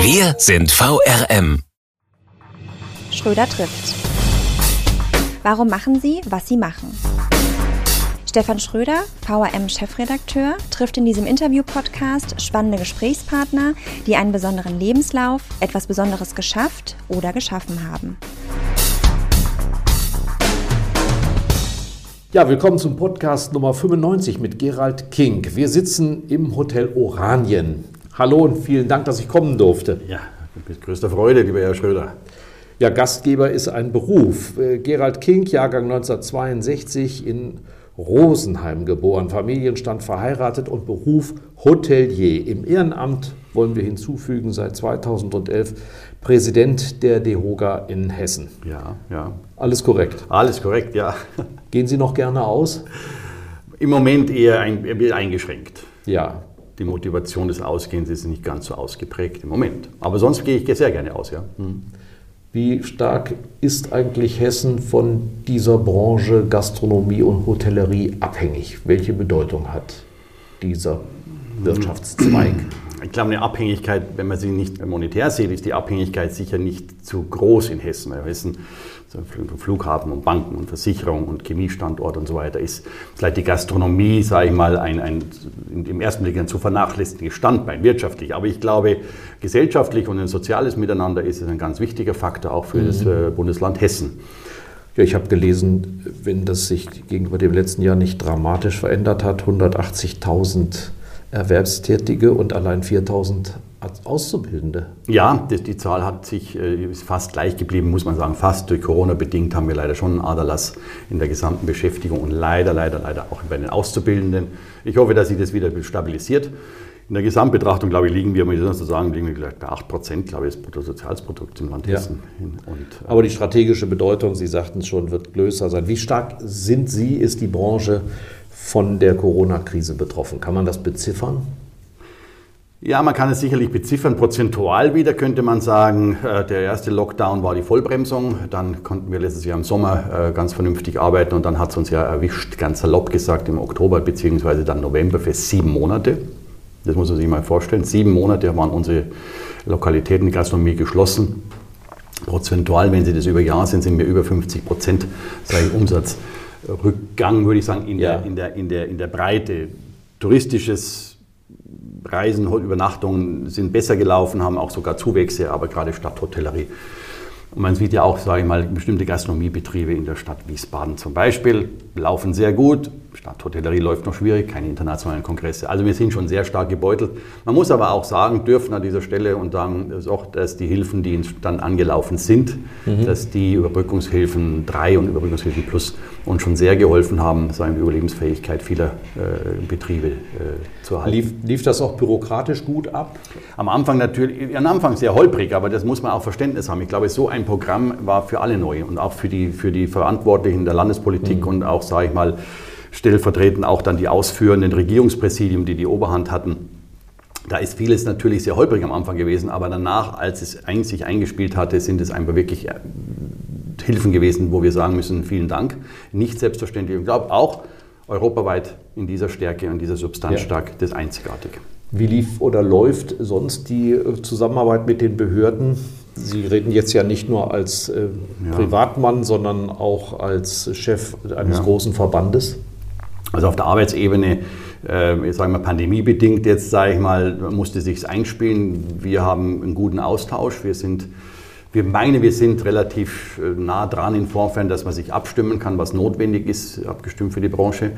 Wir sind VRM. Schröder trifft. Warum machen Sie, was Sie machen? Stefan Schröder, VRM-Chefredakteur, trifft in diesem Interview-Podcast spannende Gesprächspartner, die einen besonderen Lebenslauf, etwas Besonderes geschafft oder geschaffen haben. Ja, willkommen zum Podcast Nummer 95 mit Gerald King. Wir sitzen im Hotel Oranien. Hallo und vielen Dank, dass ich kommen durfte. Ja, mit größter Freude, lieber Herr Schröder. Ja, Gastgeber ist ein Beruf. Äh, Gerald King, Jahrgang 1962 in Rosenheim geboren, Familienstand verheiratet und Beruf Hotelier. Im Ehrenamt wollen wir hinzufügen, seit 2011 Präsident der DEHOGA in Hessen. Ja, ja. Alles korrekt? Alles korrekt, ja. Gehen Sie noch gerne aus? Im Moment eher ein, eingeschränkt. Ja. Die Motivation des Ausgehens ist nicht ganz so ausgeprägt im Moment. Aber sonst gehe ich sehr gerne aus, ja. Hm. Wie stark ist eigentlich Hessen von dieser Branche Gastronomie und Hotellerie abhängig? Welche Bedeutung hat dieser Wirtschaftszweig? Ich glaube, eine Abhängigkeit, wenn man sie nicht monetär sieht, ist die Abhängigkeit sicher nicht zu groß in Hessen. Weil Hessen Flughafen und Banken und Versicherung und Chemiestandort und so weiter ist vielleicht die Gastronomie, sage ich mal, ein, ein, im ersten Blick ein zu vernachlässigendes Standbein wirtschaftlich. Aber ich glaube, gesellschaftlich und ein soziales Miteinander ist es ein ganz wichtiger Faktor auch für mhm. das äh, Bundesland Hessen. Ja, ich habe gelesen, wenn das sich gegenüber dem letzten Jahr nicht dramatisch verändert hat, 180.000 Erwerbstätige und allein 4.000 Auszubildende. Ja, die, die, Zahl hat sich, äh, ist fast gleich geblieben, muss man sagen. Fast durch Corona bedingt haben wir leider schon einen Aderlass in der gesamten Beschäftigung und leider, leider, leider auch bei den Auszubildenden. Ich hoffe, dass sich das wieder stabilisiert. In der Gesamtbetrachtung, glaube ich, liegen wir, das zu sagen, liegen wir vielleicht bei 8 Prozent, glaube ich, des Bruttosozialprodukts im Land ja. Hessen. Und, äh Aber die strategische Bedeutung, Sie sagten es schon, wird größer sein. Wie stark sind Sie, ist die Branche von der Corona-Krise betroffen? Kann man das beziffern? Ja, man kann es sicherlich beziffern. Prozentual wieder könnte man sagen, äh, der erste Lockdown war die Vollbremsung. Dann konnten wir letztes Jahr im Sommer äh, ganz vernünftig arbeiten und dann hat es uns ja erwischt, ganz salopp gesagt, im Oktober bzw. dann November für sieben Monate. Das muss man sich mal vorstellen. Sieben Monate waren unsere Lokalitäten, Gastronomie geschlossen. Prozentual, wenn Sie das über Jahr sind, sind wir über 50 Prozent, ich, Umsatzrückgang, würde ich sagen, in, ja. der, in, der, in, der, in der Breite. Touristisches Reisen, Übernachtungen sind besser gelaufen, haben auch sogar Zuwächse, aber gerade Stadthotellerie. Und man sieht ja auch, sage ich mal, bestimmte Gastronomiebetriebe in der Stadt Wiesbaden zum Beispiel laufen sehr gut. Stadthotellerie läuft noch schwierig, keine internationalen Kongresse. Also wir sind schon sehr stark gebeutelt. Man muss aber auch sagen, dürfen an dieser Stelle und sagen, dass die Hilfen, die dann angelaufen sind, mhm. dass die Überbrückungshilfen 3 und Überbrückungshilfen Plus uns schon sehr geholfen haben, seine Überlebensfähigkeit vieler äh, Betriebe äh, zu erhalten. Lief, lief, das auch bürokratisch gut ab? Am Anfang natürlich, am Anfang sehr holprig, aber das muss man auch Verständnis haben. Ich glaube, so ein Programm war für alle neu und auch für die, für die Verantwortlichen der Landespolitik mhm. und auch, sage ich mal, stellvertretend auch dann die ausführenden Regierungspräsidien, die die Oberhand hatten. Da ist vieles natürlich sehr holprig am Anfang gewesen, aber danach, als es sich eingespielt hatte, sind es einfach wirklich äh, Hilfen gewesen, wo wir sagen müssen, vielen Dank. Nicht selbstverständlich. Ich glaube auch europaweit in dieser Stärke und dieser Substanz stark das Einzigartige. Wie lief oder läuft sonst die äh, Zusammenarbeit mit den Behörden? Sie reden jetzt ja nicht nur als äh, ja. Privatmann, sondern auch als Chef eines ja. großen Verbandes. Also auf der Arbeitsebene, äh, sagen wir pandemiebedingt jetzt, sage ich mal, musste sich einspielen. Wir haben einen guten Austausch. Wir sind wir meinen, wir sind relativ äh, nah dran insofern, dass man sich abstimmen kann, was notwendig ist, abgestimmt für die Branche.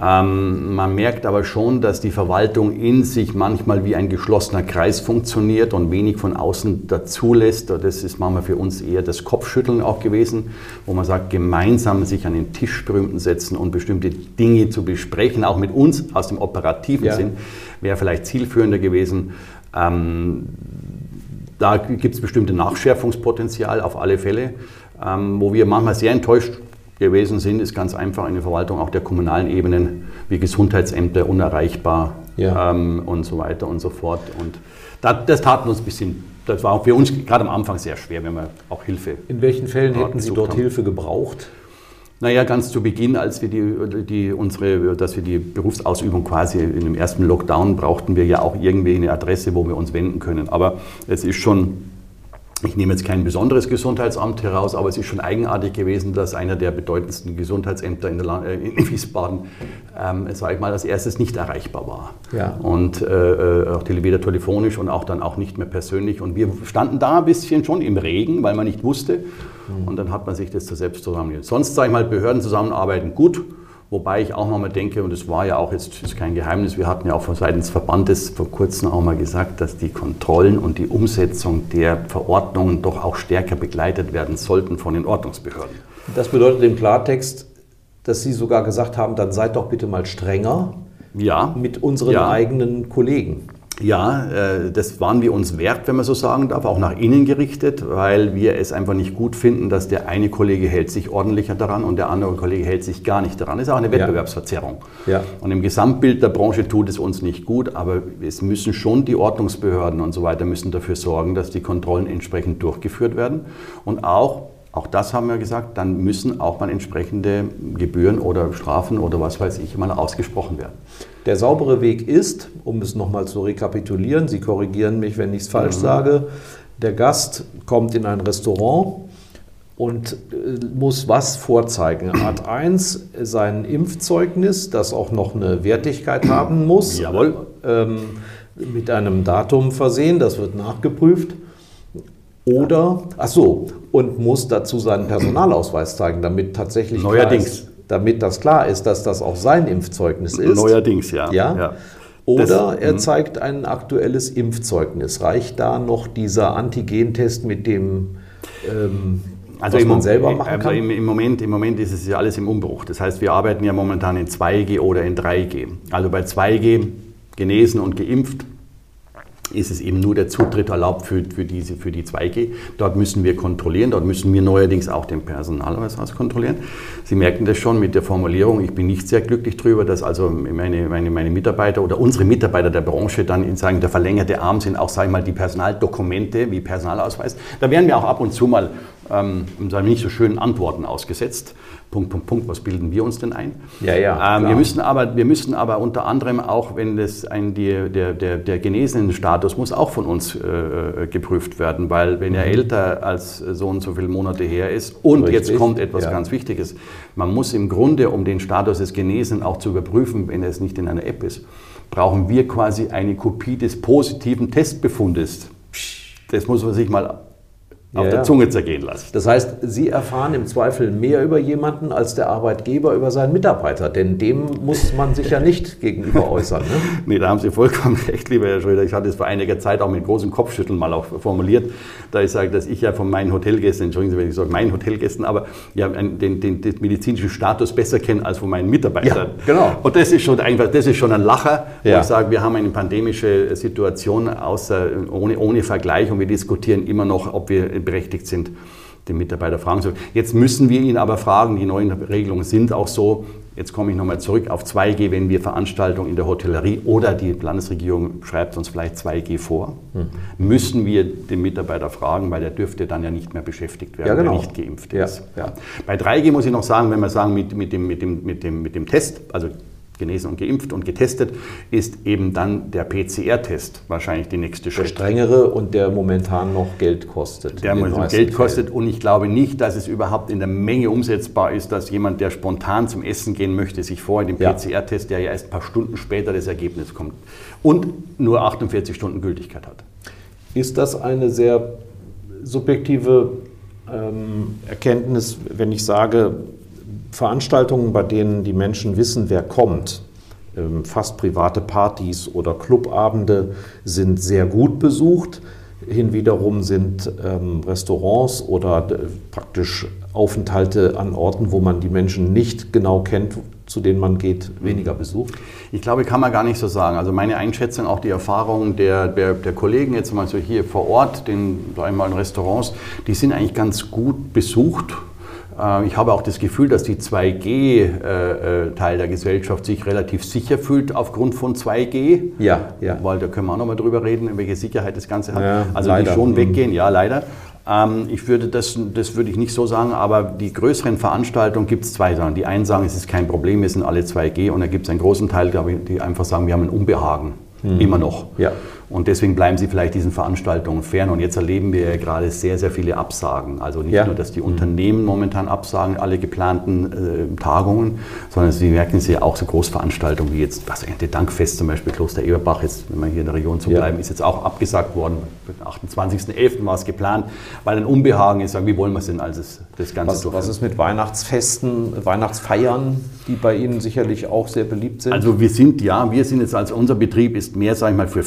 Ähm, man merkt aber schon, dass die Verwaltung in sich manchmal wie ein geschlossener Kreis funktioniert und wenig von außen dazulässt. Das ist manchmal für uns eher das Kopfschütteln auch gewesen, wo man sagt, gemeinsam sich an den Tisch berühmten setzen und bestimmte Dinge zu besprechen, auch mit uns aus dem operativen ja. Sinn, wäre vielleicht zielführender gewesen. Ähm, da gibt es bestimmte Nachschärfungspotenzial auf alle Fälle. Ähm, wo wir manchmal sehr enttäuscht gewesen sind, ist ganz einfach eine Verwaltung auch der kommunalen Ebenen wie Gesundheitsämter unerreichbar ja. ähm, und so weiter und so fort. Und das, das tat uns ein bisschen, das war auch für uns gerade am Anfang sehr schwer, wenn wir auch Hilfe. In welchen Fällen hätten Sie dort haben. Hilfe gebraucht? Naja, ganz zu Beginn, als wir die, die, unsere, dass wir die Berufsausübung quasi in dem ersten Lockdown brauchten wir ja auch irgendwie eine Adresse, wo wir uns wenden können. Aber es ist schon ich nehme jetzt kein besonderes Gesundheitsamt heraus, aber es ist schon eigenartig gewesen, dass einer der bedeutendsten Gesundheitsämter in, äh, in Wiesbaden, ähm, sage ich mal, als erstes nicht erreichbar war. Ja. Und äh, äh auch weder telefonisch und auch dann auch nicht mehr persönlich. Und wir standen da ein bisschen schon im Regen, weil man nicht wusste. Mhm. Und dann hat man sich das zu selbst zusammengelegt. Sonst, sage ich mal, Behörden zusammenarbeiten gut. Wobei ich auch nochmal denke, und das war ja auch jetzt ist kein Geheimnis, wir hatten ja auch von Seiten des Verbandes vor kurzem auch mal gesagt, dass die Kontrollen und die Umsetzung der Verordnungen doch auch stärker begleitet werden sollten von den Ordnungsbehörden. Das bedeutet im Klartext, dass Sie sogar gesagt haben, dann seid doch bitte mal strenger ja, mit unseren ja. eigenen Kollegen. Ja, äh, das waren wir uns wert, wenn man so sagen darf, auch nach innen gerichtet, weil wir es einfach nicht gut finden, dass der eine Kollege hält sich ordentlicher daran und der andere Kollege hält sich gar nicht daran. Das ist auch eine Wettbewerbsverzerrung. Ja. Und im Gesamtbild der Branche tut es uns nicht gut, aber es müssen schon die Ordnungsbehörden und so weiter müssen dafür sorgen, dass die Kontrollen entsprechend durchgeführt werden und auch auch das haben wir gesagt, dann müssen auch mal entsprechende Gebühren oder Strafen oder was weiß ich mal ausgesprochen werden. Der saubere Weg ist, um es nochmal zu rekapitulieren, Sie korrigieren mich, wenn ich es falsch mhm. sage, der Gast kommt in ein Restaurant und äh, muss was vorzeigen. Art 1 sein Impfzeugnis, das auch noch eine Wertigkeit haben muss. Jawohl. Ähm, mit einem Datum versehen, das wird nachgeprüft. Oder, ach so, und muss dazu seinen Personalausweis zeigen, damit tatsächlich Neuerdings. Ist, damit das klar ist, dass das auch sein Impfzeugnis ist. Neuerdings, ja. ja? ja. Oder das, er mhm. zeigt ein aktuelles Impfzeugnis. Reicht da noch dieser Antigentest mit dem, ähm, also was man selber machen also kann? Im, im, Moment, Im Moment ist es ja alles im Umbruch. Das heißt, wir arbeiten ja momentan in 2G oder in 3G. Also bei 2G genesen und geimpft ist es eben nur der Zutritt erlaubt für, für, diese, für die 2G. Dort müssen wir kontrollieren, dort müssen wir neuerdings auch den Personalausweis kontrollieren. Sie merken das schon mit der Formulierung, ich bin nicht sehr glücklich darüber, dass also meine, meine, meine Mitarbeiter oder unsere Mitarbeiter der Branche dann in sagen, der verlängerte Arm sind auch, sagen wir mal, die Personaldokumente wie Personalausweis. Da werden wir auch ab und zu mal ähm, nicht so schönen Antworten ausgesetzt. Punkt, Punkt, Punkt, was bilden wir uns denn ein? Ja, ja. Ähm, wir, müssen aber, wir müssen aber unter anderem auch, wenn das ein, die, der, der, der genesenen Status muss auch von uns äh, äh geprüft werden, weil wenn er mhm. älter als so und so viele Monate her ist und Richtig. jetzt kommt etwas ja. ganz Wichtiges, man muss im Grunde, um den Status des Genesen auch zu überprüfen, wenn es nicht in einer App ist, brauchen wir quasi eine Kopie des positiven Testbefundes. Das muss man sich mal auf ja, der Zunge zergehen lassen. Das heißt, Sie erfahren im Zweifel mehr über jemanden als der Arbeitgeber über seinen Mitarbeiter, denn dem muss man sich ja nicht gegenüber äußern. Ne? nee, da haben Sie vollkommen recht, lieber Herr Schröder. Ich hatte es vor einiger Zeit auch mit großem Kopfschütteln mal auch formuliert, da ich sage, dass ich ja von meinen Hotelgästen, entschuldigen Sie, wenn ich sage meinen Hotelgästen, aber ja, den, den, den medizinischen Status besser kennen als von meinen Mitarbeitern. Ja, genau. Und das ist schon einfach, das ist schon ein Lacher, ja. wo ich sage, wir haben eine pandemische Situation außer, ohne, ohne Vergleich und wir diskutieren immer noch, ob wir berechtigt sind, den Mitarbeiter fragen zu. Jetzt müssen wir ihn aber fragen, die neuen Regelungen sind auch so, jetzt komme ich nochmal zurück auf 2G, wenn wir Veranstaltungen in der Hotellerie oder die Landesregierung schreibt uns vielleicht 2G vor, mhm. müssen wir den Mitarbeiter fragen, weil der dürfte dann ja nicht mehr beschäftigt werden, ja, genau. der nicht geimpft ist. Ja. Ja. Bei 3G muss ich noch sagen, wenn wir sagen mit, mit, dem, mit, dem, mit, dem, mit dem Test, also genesen und geimpft und getestet, ist eben dann der PCR-Test wahrscheinlich die nächste Schritt. Der strengere und der momentan noch Geld kostet. Der momentan Geld kostet und ich glaube nicht, dass es überhaupt in der Menge umsetzbar ist, dass jemand, der spontan zum Essen gehen möchte, sich vorher den ja. PCR-Test, der ja erst ein paar Stunden später das Ergebnis kommt und nur 48 Stunden Gültigkeit hat. Ist das eine sehr subjektive ähm, Erkenntnis, wenn ich sage, Veranstaltungen, bei denen die Menschen wissen, wer kommt, ähm, fast private Partys oder Clubabende sind sehr gut besucht. hin wiederum sind ähm, Restaurants oder äh, praktisch Aufenthalte an Orten, wo man die Menschen nicht genau kennt, zu denen man geht, weniger besucht? Ich glaube, kann man gar nicht so sagen. Also meine Einschätzung, auch die Erfahrungen der, der, der Kollegen jetzt mal so hier vor Ort, den, einmal in Restaurants, die sind eigentlich ganz gut besucht. Äh, ich habe auch das Gefühl, dass die 2G-Teil der Gesellschaft sich relativ sicher fühlt aufgrund von 2G. Ja, ja. Weil da können wir auch nochmal drüber reden, welche Sicherheit das Ganze hat. Ja, also leider. die schon Mhm. weggehen, ja, leider. Ähm, Ich würde das, das würde ich nicht so sagen, aber die größeren Veranstaltungen gibt es zwei Sachen. Die einen sagen, es ist kein Problem, wir sind alle 2G und da gibt es einen großen Teil, glaube ich, die einfach sagen, wir haben ein Unbehagen. Immer noch. Ja. Und deswegen bleiben sie vielleicht diesen Veranstaltungen fern. Und jetzt erleben wir ja gerade sehr, sehr viele Absagen. Also nicht Ja. nur, dass die Unternehmen momentan absagen, alle geplanten äh, Tagungen, sondern sie merken sie ja auch so Großveranstaltungen wie jetzt, was Ernte Dankfest zum Beispiel, Kloster Eberbach, jetzt, wenn wir hier in der Region zu Ja. bleiben, ist jetzt auch abgesagt worden. Am 28.11. war es geplant, weil ein Unbehagen ist, wie wollen wir es denn als es, das Ganze Was, durchführen? was ist mit Weihnachtsfesten, Weihnachtsfeiern, die bei Ihnen sicherlich auch sehr beliebt sind? Also wir sind, ja, wir sind jetzt als unser Betrieb ist mehr, sage ich mal, für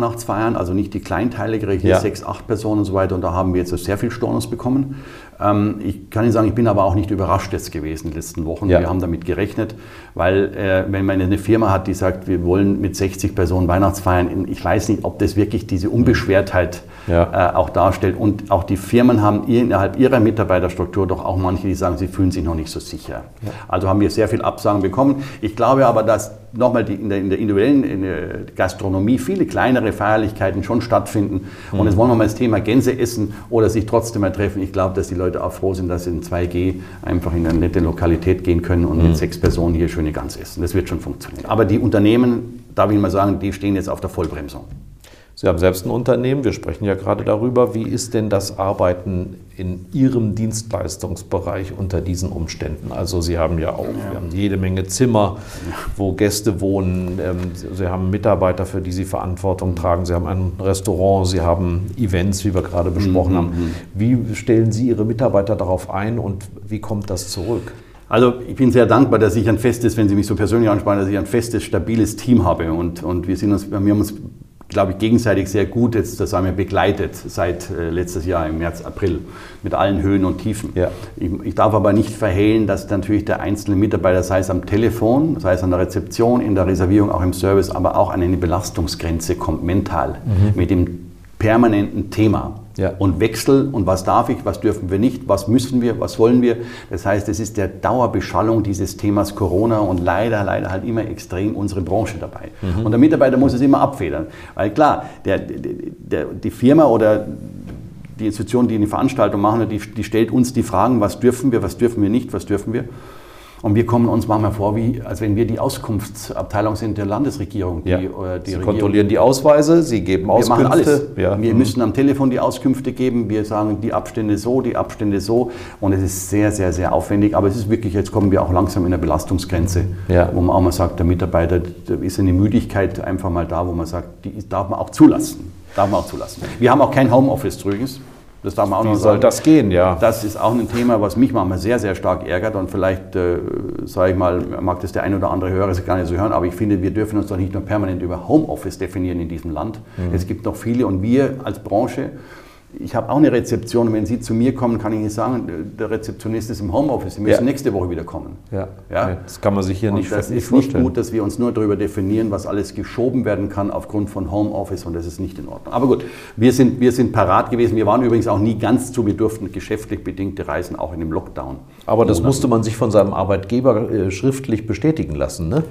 Firmenweihnachtsfeiern, also nicht die kleinteiligere, hier Ja. sechs, acht Personen und so weiter. Und da haben wir jetzt sehr viel Stornos bekommen. Ähm, ich kann Ihnen sagen, ich bin aber auch nicht überrascht jetzt gewesen in den letzten Wochen. Ja. Wir haben damit gerechnet, weil äh, wenn man eine Firma hat, die sagt, wir wollen mit 60 Personen Weihnachtsfeiern, ich weiß nicht, ob das wirklich diese Unbeschwertheit Ja. äh, auch darstellt. Und auch die Firmen haben innerhalb ihrer Mitarbeiterstruktur doch auch manche, die sagen, sie fühlen sich noch nicht so sicher. Also haben wir sehr viel Absagen bekommen. Ich glaube aber, dass nochmal in, der, in der individuellen in der Gastronomie viele kleinere Feierlichkeiten schon stattfinden. Und jetzt wollen wir mal das Thema Gänse essen oder sich trotzdem mal treffen. Ich glaube, dass die Leute auch froh sind, dass sie in 2G einfach in eine nette Lokalität gehen können und mit sechs Personen hier schöne Gans essen. Das wird schon funktionieren. Aber die Unternehmen, darf ich mal sagen, die stehen jetzt auf der Vollbremsung. Sie haben selbst ein Unternehmen, wir sprechen ja gerade darüber. Wie ist denn das Arbeiten in Ihrem Dienstleistungsbereich unter diesen Umständen? Also Sie haben ja auch Sie haben jede Menge Zimmer, wo Gäste wohnen. Ähm, Sie haben Mitarbeiter, für die Sie Verantwortung tragen. Sie haben ein Restaurant, Sie haben Events, wie wir gerade besprochen haben. Wie stellen Sie Ihre Mitarbeiter darauf ein und wie kommt das zurück? Also ich bin sehr dankbar, dass ich ein festes, wenn Sie mich so persönlich ansprechen, dass ich ein festes, stabiles Team habe. Und, und wir, sind uns, wir haben uns, glaube ich, gegenseitig sehr gut jetzt, das haben wir begleitet seit äh, letztes Jahr im März, April mit allen Höhen und Tiefen. Ja. Ich, ich darf aber nicht verhehlen, dass natürlich der einzelne Mitarbeiter, sei es am Telefon, sei es an der Rezeption, in der Reservierung, auch im Service, aber auch an eine Belastungsgrenze kommt mental mit dem permanenten Thema. Ja. Und Wechsel und was darf ich, was dürfen wir nicht, was müssen wir, was wollen wir. Das heißt, es ist der Dauerbeschallung dieses Themas Corona und leider, leider halt immer extrem unsere Branche dabei. Und der Mitarbeiter muss es immer abfedern. Weil klar, der, der, die Firma oder die Institution, die eine Veranstaltung machen, die, die stellt uns die Fragen, was dürfen wir, was dürfen wir nicht, was dürfen wir. Und wir kommen uns manchmal vor, wie, als wenn wir die Auskunftsabteilung sind der Landesregierung. Die, Ja. äh, die Sie Regierung- kontrollieren die Ausweise, Sie geben wir Auskünfte. machen alles. Ja. Wir Mhm. müssen am Telefon die Auskünfte geben. Wir sagen die Abstände so, die Abstände so. Und es ist sehr, sehr, sehr aufwendig. Aber es ist wirklich, jetzt kommen wir auch langsam in der Belastungsgrenze, Ja. wo man auch mal sagt, der Mitarbeiter, da ist eine Müdigkeit einfach mal da, wo man sagt, die darf man auch zulassen. Darf man auch zulassen. Wir haben auch kein Homeoffice übrigens. Das darf man auch Wie noch soll sagen. das gehen, ja? Das ist auch ein Thema, was mich manchmal sehr, sehr stark ärgert und vielleicht, äh, sage ich mal, mag das der ein oder andere Hörer sich gar nicht so hören, aber ich finde, wir dürfen uns doch nicht nur permanent über Homeoffice definieren in diesem Land. Es gibt noch viele und wir als Branche, ich habe auch eine Rezeption und wenn Sie zu mir kommen, kann ich Ihnen sagen, der Rezeptionist ist im Homeoffice, Sie müssen Ja. nächste Woche wieder kommen. Ja. Ja. Das kann man sich hier Und nicht, das nicht ist nicht vorstellen. gut, dass wir uns nur darüber definieren, was alles geschoben werden kann aufgrund von Homeoffice und das ist nicht in Ordnung. Aber gut, wir sind, wir sind parat gewesen. Wir waren übrigens auch nie ganz zu. Wir durften geschäftlich bedingte Reisen auch in dem Lockdown. Aber das musste man sich von seinem Arbeitgeber äh, schriftlich bestätigen lassen, ne?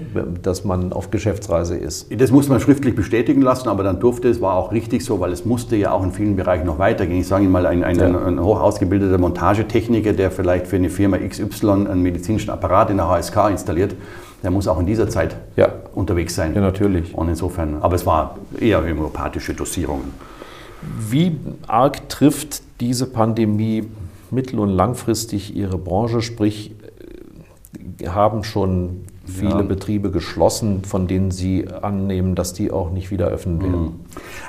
dass man auf Geschäftsreise ist. Das muss man schriftlich bestätigen lassen, aber dann durfte es, war auch richtig so, weil es musste ja auch in vielen Bereichen noch weitergehen. Ich sage Ihnen mal, ein, ein, ein, ein hoch ausgebildeter Montagetechniker, der vielleicht für eine Firma XY einen medizinischen Apparat in der HSK installiert, der muss auch in dieser Zeit Ja. unterwegs sein. Ja, natürlich. Und insofern, aber es war eher homöopathische Dosierungen. Wie arg trifft diese Pandemie mittel- und langfristig Ihre Branche? Sprich, äh, haben schon viele Ja. Betriebe geschlossen, von denen Sie annehmen, dass die auch nicht wieder öffnen werden?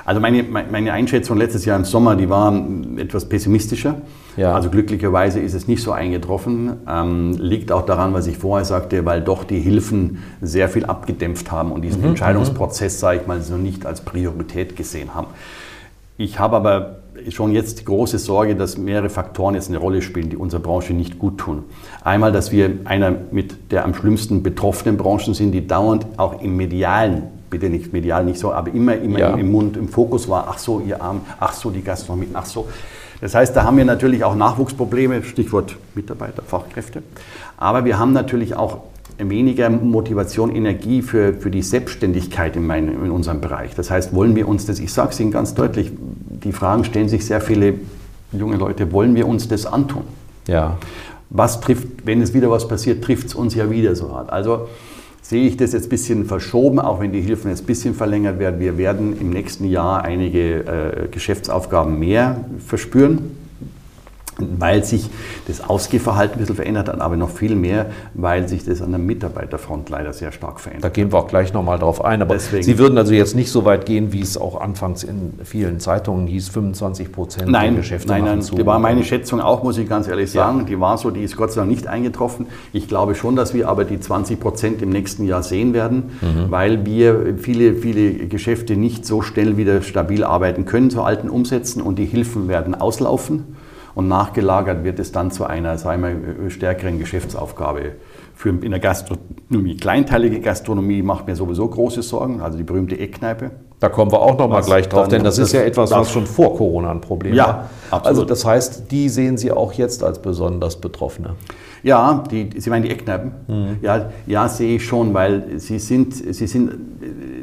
Also meine, meine Einschätzung letztes Jahr im Sommer, die war etwas pessimistischer. Ja. Also glücklicherweise ist es nicht so eingetroffen. Ähm, liegt auch daran, was ich vorher sagte, weil doch die Hilfen sehr viel abgedämpft haben und diesen Entscheidungsprozess, sage ich mal, so nicht als Priorität gesehen haben. Ich habe aber schon jetzt die große Sorge, dass mehrere Faktoren jetzt eine Rolle spielen, die unserer Branche nicht gut tun. Einmal, dass wir einer mit der am schlimmsten betroffenen Branchen sind, die dauernd auch im medialen, bitte nicht medial nicht so, aber immer, immer ja. im Mund, im Fokus war, ach so, ihr Arm, ach so, die Gastronomie, ach so. Das heißt, da haben wir natürlich auch Nachwuchsprobleme, Stichwort Mitarbeiter, Fachkräfte. Aber wir haben natürlich auch weniger Motivation, Energie für, für die Selbstständigkeit in, mein, in unserem Bereich. Das heißt, wollen wir uns das, ich sage es Ihnen ganz deutlich, die Fragen stellen sich sehr viele junge Leute, wollen wir uns das antun? Ja. Was trifft, wenn es wieder was passiert, trifft es uns ja wieder so hart. Also sehe ich das jetzt ein bisschen verschoben, auch wenn die Hilfen jetzt ein bisschen verlängert werden. Wir werden im nächsten Jahr einige äh, Geschäftsaufgaben mehr verspüren weil sich das Ausgehverhalten ein bisschen verändert hat, aber noch viel mehr, weil sich das an der Mitarbeiterfront leider sehr stark verändert. Da gehen wir auch gleich nochmal drauf ein. Aber Deswegen, Sie würden also jetzt nicht so weit gehen, wie es auch anfangs in vielen Zeitungen hieß, 25 Prozent der Geschäfte Nein, nein, zu. die war meine Schätzung auch, muss ich ganz ehrlich sagen. Ja. Die war so, die ist Gott sei Dank nicht eingetroffen. Ich glaube schon, dass wir aber die 20 Prozent im nächsten Jahr sehen werden, mhm. weil wir viele, viele Geschäfte nicht so schnell wieder stabil arbeiten können zu alten Umsätzen und die Hilfen werden auslaufen und nachgelagert wird es dann zu einer sagen wir, stärkeren Geschäftsaufgabe. Für in der Gastronomie, kleinteilige Gastronomie macht mir sowieso große Sorgen, also die berühmte Eckkneipe. Da kommen wir auch noch mal gleich drauf, denn das, das ist ja etwas, was schon vor Corona ein Problem ja, war. Absolut. Also das heißt, die sehen Sie auch jetzt als besonders Betroffene. Ja, die, Sie meinen die Eckkneipen? Mhm. Ja, ja, sehe ich schon, weil sie sind, sie sind,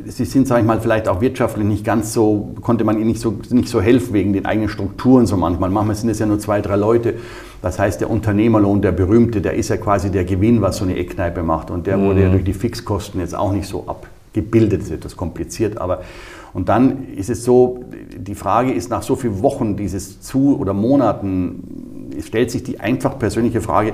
sie sind, sage ich mal, vielleicht auch wirtschaftlich nicht ganz so, konnte man ihnen nicht so, nicht so helfen wegen den eigenen Strukturen so manchmal. Manchmal sind es ja nur zwei, drei Leute. Das heißt, der Unternehmerlohn, der berühmte, der ist ja quasi der Gewinn, was so eine Eckkneipe macht. Und der mhm. wurde ja durch die Fixkosten jetzt auch nicht so abgebildet. Das ist etwas kompliziert, aber und dann ist es so, die Frage ist nach so vielen Wochen dieses Zu- oder Monaten, stellt sich die einfach persönliche Frage,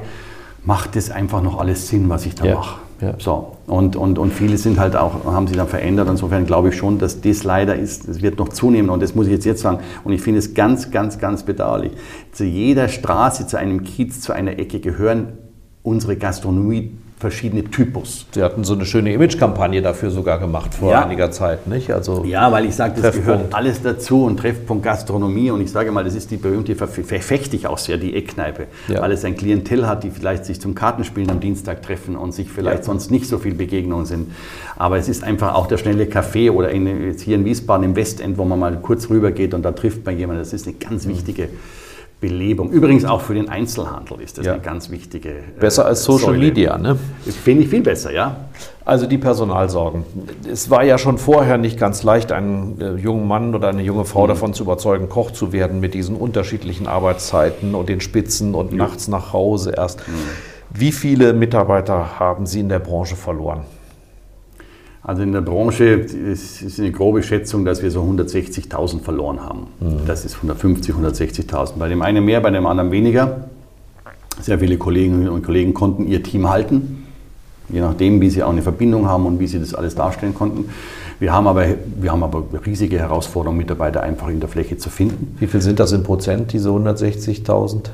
macht das einfach noch alles Sinn, was ich da ja. mache? Ja. So. Und, und, und viele sind halt auch, haben sich dann verändert. Insofern glaube ich schon, dass das leider ist, das wird noch zunehmen. Und das muss ich jetzt jetzt sagen. Und ich finde es ganz, ganz, ganz bedauerlich. Zu jeder Straße, zu einem Kiez, zu einer Ecke gehören unsere Gastronomie verschiedene Typus. Sie hatten so eine schöne Imagekampagne dafür sogar gemacht vor ja. einiger Zeit, nicht? Also ja, weil ich sage, das gehört alles dazu und Treffpunkt Gastronomie und ich sage mal, das ist die berühmte, verfechte ich auch sehr, die Eckkneipe, ja. weil es ein Klientel hat, die vielleicht sich zum Kartenspielen am Dienstag treffen und sich vielleicht ja. sonst nicht so viel Begegnungen sind. Aber es ist einfach auch der schnelle Café oder in, jetzt hier in Wiesbaden im Westend, wo man mal kurz rüber geht und da trifft man jemanden. Das ist eine ganz mhm. Belebung. Übrigens auch für den Einzelhandel ist das ja. eine ganz wichtige. Äh, besser als Social Säule. Media, ne? Finde ich viel besser, ja. Also die Personalsorgen. Es war ja schon vorher nicht ganz leicht, einen äh, jungen Mann oder eine junge Frau mhm. davon zu überzeugen, Koch zu werden mit diesen unterschiedlichen Arbeitszeiten und den Spitzen und ja. nachts nach Hause erst. Mhm. Wie viele Mitarbeiter haben Sie in der Branche verloren? Also in der Branche ist, ist eine grobe Schätzung, dass wir so 160.000 verloren haben. Mhm. Das ist 150, 160.000. Bei dem einen mehr, bei dem anderen weniger. Sehr viele Kolleginnen und Kollegen konnten ihr Team halten, je nachdem, wie sie auch eine Verbindung haben und wie sie das alles darstellen konnten. Wir haben aber, wir haben aber riesige Herausforderungen, Mitarbeiter einfach in der Fläche zu finden. Wie viel sind das in Prozent, diese 160.000?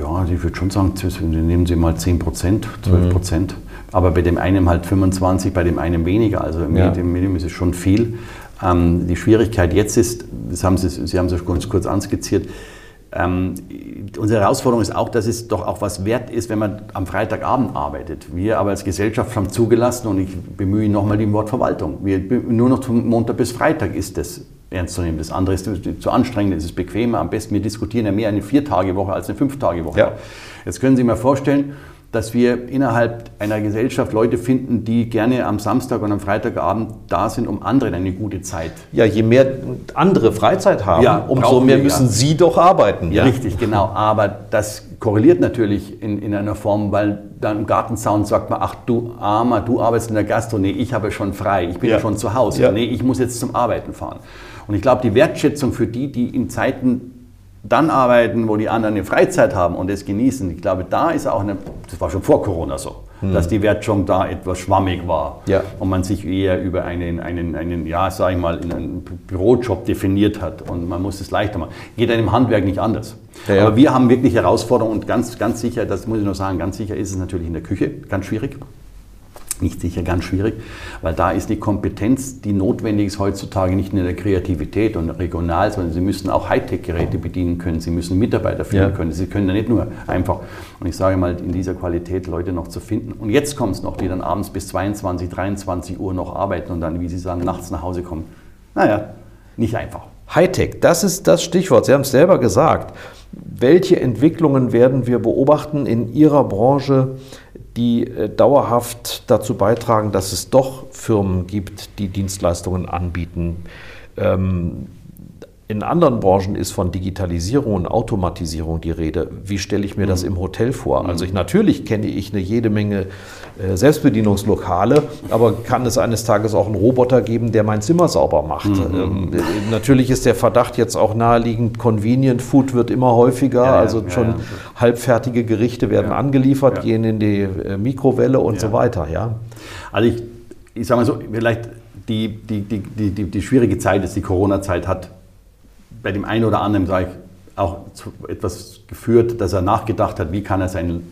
Ja, ich würde schon sagen, nehmen Sie mal 10 Prozent, 12 Prozent. Mhm aber bei dem einen halt 25, bei dem einen weniger. Also im ja. Medium ist es schon viel. Ähm, die Schwierigkeit jetzt ist, das haben Sie, Sie haben es kurz, kurz anskizziert, ähm, unsere Herausforderung ist auch, dass es doch auch was wert ist, wenn man am Freitagabend arbeitet. Wir aber als Gesellschaft haben zugelassen, und ich bemühe nochmal die Wortverwaltung, wir, nur noch von Montag bis Freitag ist das ernst zu nehmen. Das andere ist zu anstrengend, es ist bequemer. Am besten, wir diskutieren ja mehr eine Vier-Tage-Woche als eine Fünf-Tage-Woche. Ja. Jetzt können Sie sich mal vorstellen, dass wir innerhalb einer Gesellschaft Leute finden, die gerne am Samstag und am Freitagabend da sind, um anderen eine gute Zeit. Ja, je mehr andere Freizeit haben, ja, umso mehr müssen ja. sie doch arbeiten. Ja, richtig, genau. Aber das korreliert natürlich in, in einer Form, weil dann im Gartenzaun sagt man, ach du Armer, du arbeitest in der Gastro, nee, ich habe schon frei, ich bin ja, schon zu Hause, nee, ich muss jetzt zum Arbeiten fahren. Und ich glaube, die Wertschätzung für die, die in Zeiten dann arbeiten, wo die anderen eine Freizeit haben und es genießen. Ich glaube, da ist auch eine, das war schon vor Corona so, hm. dass die Wertschätzung da etwas schwammig war ja. und man sich eher über einen, einen, einen ja, sag ich mal, in einen Bürojob definiert hat und man muss es leichter machen. Geht einem Handwerk nicht anders. Ja, ja. Aber wir haben wirklich Herausforderungen und ganz, ganz sicher, das muss ich nur sagen, ganz sicher ist es natürlich in der Küche ganz schwierig. Nicht sicher, ganz schwierig, weil da ist die Kompetenz, die notwendig ist heutzutage nicht nur in der Kreativität und regional, sondern Sie müssen auch Hightech-Geräte bedienen können, Sie müssen Mitarbeiter führen ja. können, Sie können ja nicht nur einfach, und ich sage mal, in dieser Qualität Leute noch zu finden. Und jetzt kommt es noch, die dann abends bis 22, 23 Uhr noch arbeiten und dann, wie Sie sagen, nachts nach Hause kommen. Naja, nicht einfach. Hightech, das ist das Stichwort. Sie haben es selber gesagt. Welche Entwicklungen werden wir beobachten in Ihrer Branche, die äh, dauerhaft dazu beitragen, dass es doch Firmen gibt, die Dienstleistungen anbieten? Ähm, in anderen Branchen ist von Digitalisierung und Automatisierung die Rede. Wie stelle ich mir mhm. das im Hotel vor? Mhm. Also ich, natürlich kenne ich eine jede Menge Selbstbedienungslokale, aber kann es eines Tages auch einen Roboter geben, der mein Zimmer sauber macht? Mhm. Ähm, äh, natürlich ist der Verdacht jetzt auch naheliegend, Convenient Food wird immer häufiger, ja, also ja, schon ja, halbfertige Gerichte werden angeliefert, gehen in die äh, Mikrowelle und so weiter. Ja. Also ich, ich sage mal so, vielleicht die, die, die, die, die schwierige Zeit ist die Corona-Zeit hat bei dem einen oder anderen sage ich, auch etwas geführt, dass er nachgedacht hat, wie kann er sein,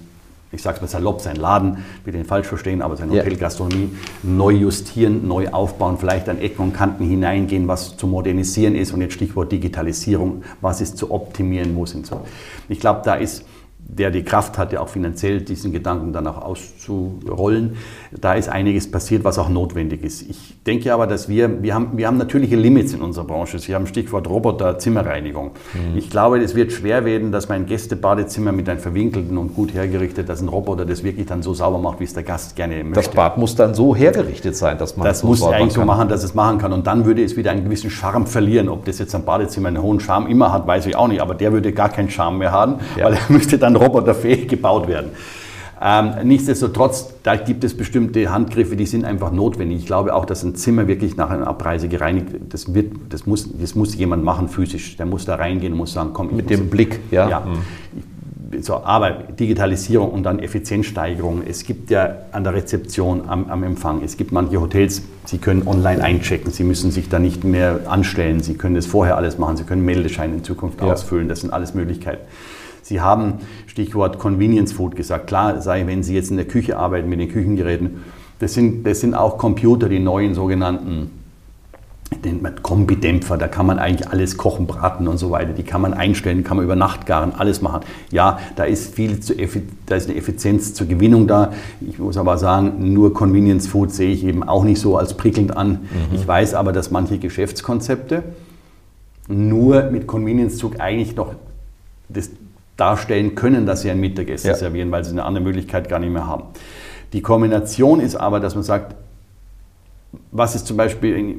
ich sage es mal salopp, sein Laden, will den falsch verstehen, aber seine Hotelgastronomie neu justieren, neu aufbauen, vielleicht an Ecken und Kanten hineingehen, was zu modernisieren ist und jetzt Stichwort Digitalisierung, was ist zu optimieren, wo sind so. Ich glaube, da ist der die Kraft hatte, auch finanziell diesen Gedanken dann auch auszurollen. Da ist einiges passiert, was auch notwendig ist. Ich denke aber, dass wir, wir haben, wir haben natürliche Limits in unserer Branche. Sie haben Stichwort Roboter, Zimmerreinigung. Mhm. Ich glaube, es wird schwer werden, dass mein Gästebadezimmer mit einem verwinkelten und gut hergerichtet, dass ein Roboter das wirklich dann so sauber macht, wie es der Gast gerne möchte. Das Bad muss dann so hergerichtet sein, dass man das so muss eigentlich so machen, dass es machen kann. Und dann würde es wieder einen gewissen Charme verlieren. Ob das jetzt ein Badezimmer einen hohen Charme immer hat, weiß ich auch nicht. Aber der würde gar keinen Charme mehr haben, ja. weil er müsste dann roboterfähig gebaut werden. Ähm, nichtsdestotrotz, da gibt es bestimmte Handgriffe, die sind einfach notwendig. Ich glaube auch, dass ein Zimmer wirklich nach einer Abreise gereinigt, das, wird, das, muss, das muss jemand machen physisch. Der muss da reingehen und muss sagen, komm. Mit dem Blick, ja. ja. Mhm. So, aber Digitalisierung und dann Effizienzsteigerung. Es gibt ja an der Rezeption, am, am, Empfang, es gibt manche Hotels, Sie können online einchecken, Sie müssen sich da nicht mehr anstellen, Sie können das vorher alles machen, Sie können Meldeschein in Zukunft ja. ausfüllen, das sind alles Möglichkeiten. Sie haben Stichwort Convenience Food gesagt. Klar sei, wenn Sie jetzt in der Küche arbeiten mit den Küchengeräten, das sind, das sind auch Computer, die neuen sogenannten den Kombidämpfer, da kann man eigentlich alles kochen, braten und so weiter. Die kann man einstellen, kann man über Nacht garen, alles machen. Ja, da ist viel zu, da ist eine Effizienz zur Gewinnung da. Ich muss aber sagen, nur Convenience Food sehe ich eben auch nicht so als prickelnd an. Mhm. Ich weiß aber, dass manche Geschäftskonzepte nur mit Convenience Zug eigentlich noch das, darstellen können, dass sie ein Mittagessen ja. servieren, weil sie eine andere Möglichkeit gar nicht mehr haben. Die Kombination ist aber, dass man sagt, was ist zum Beispiel,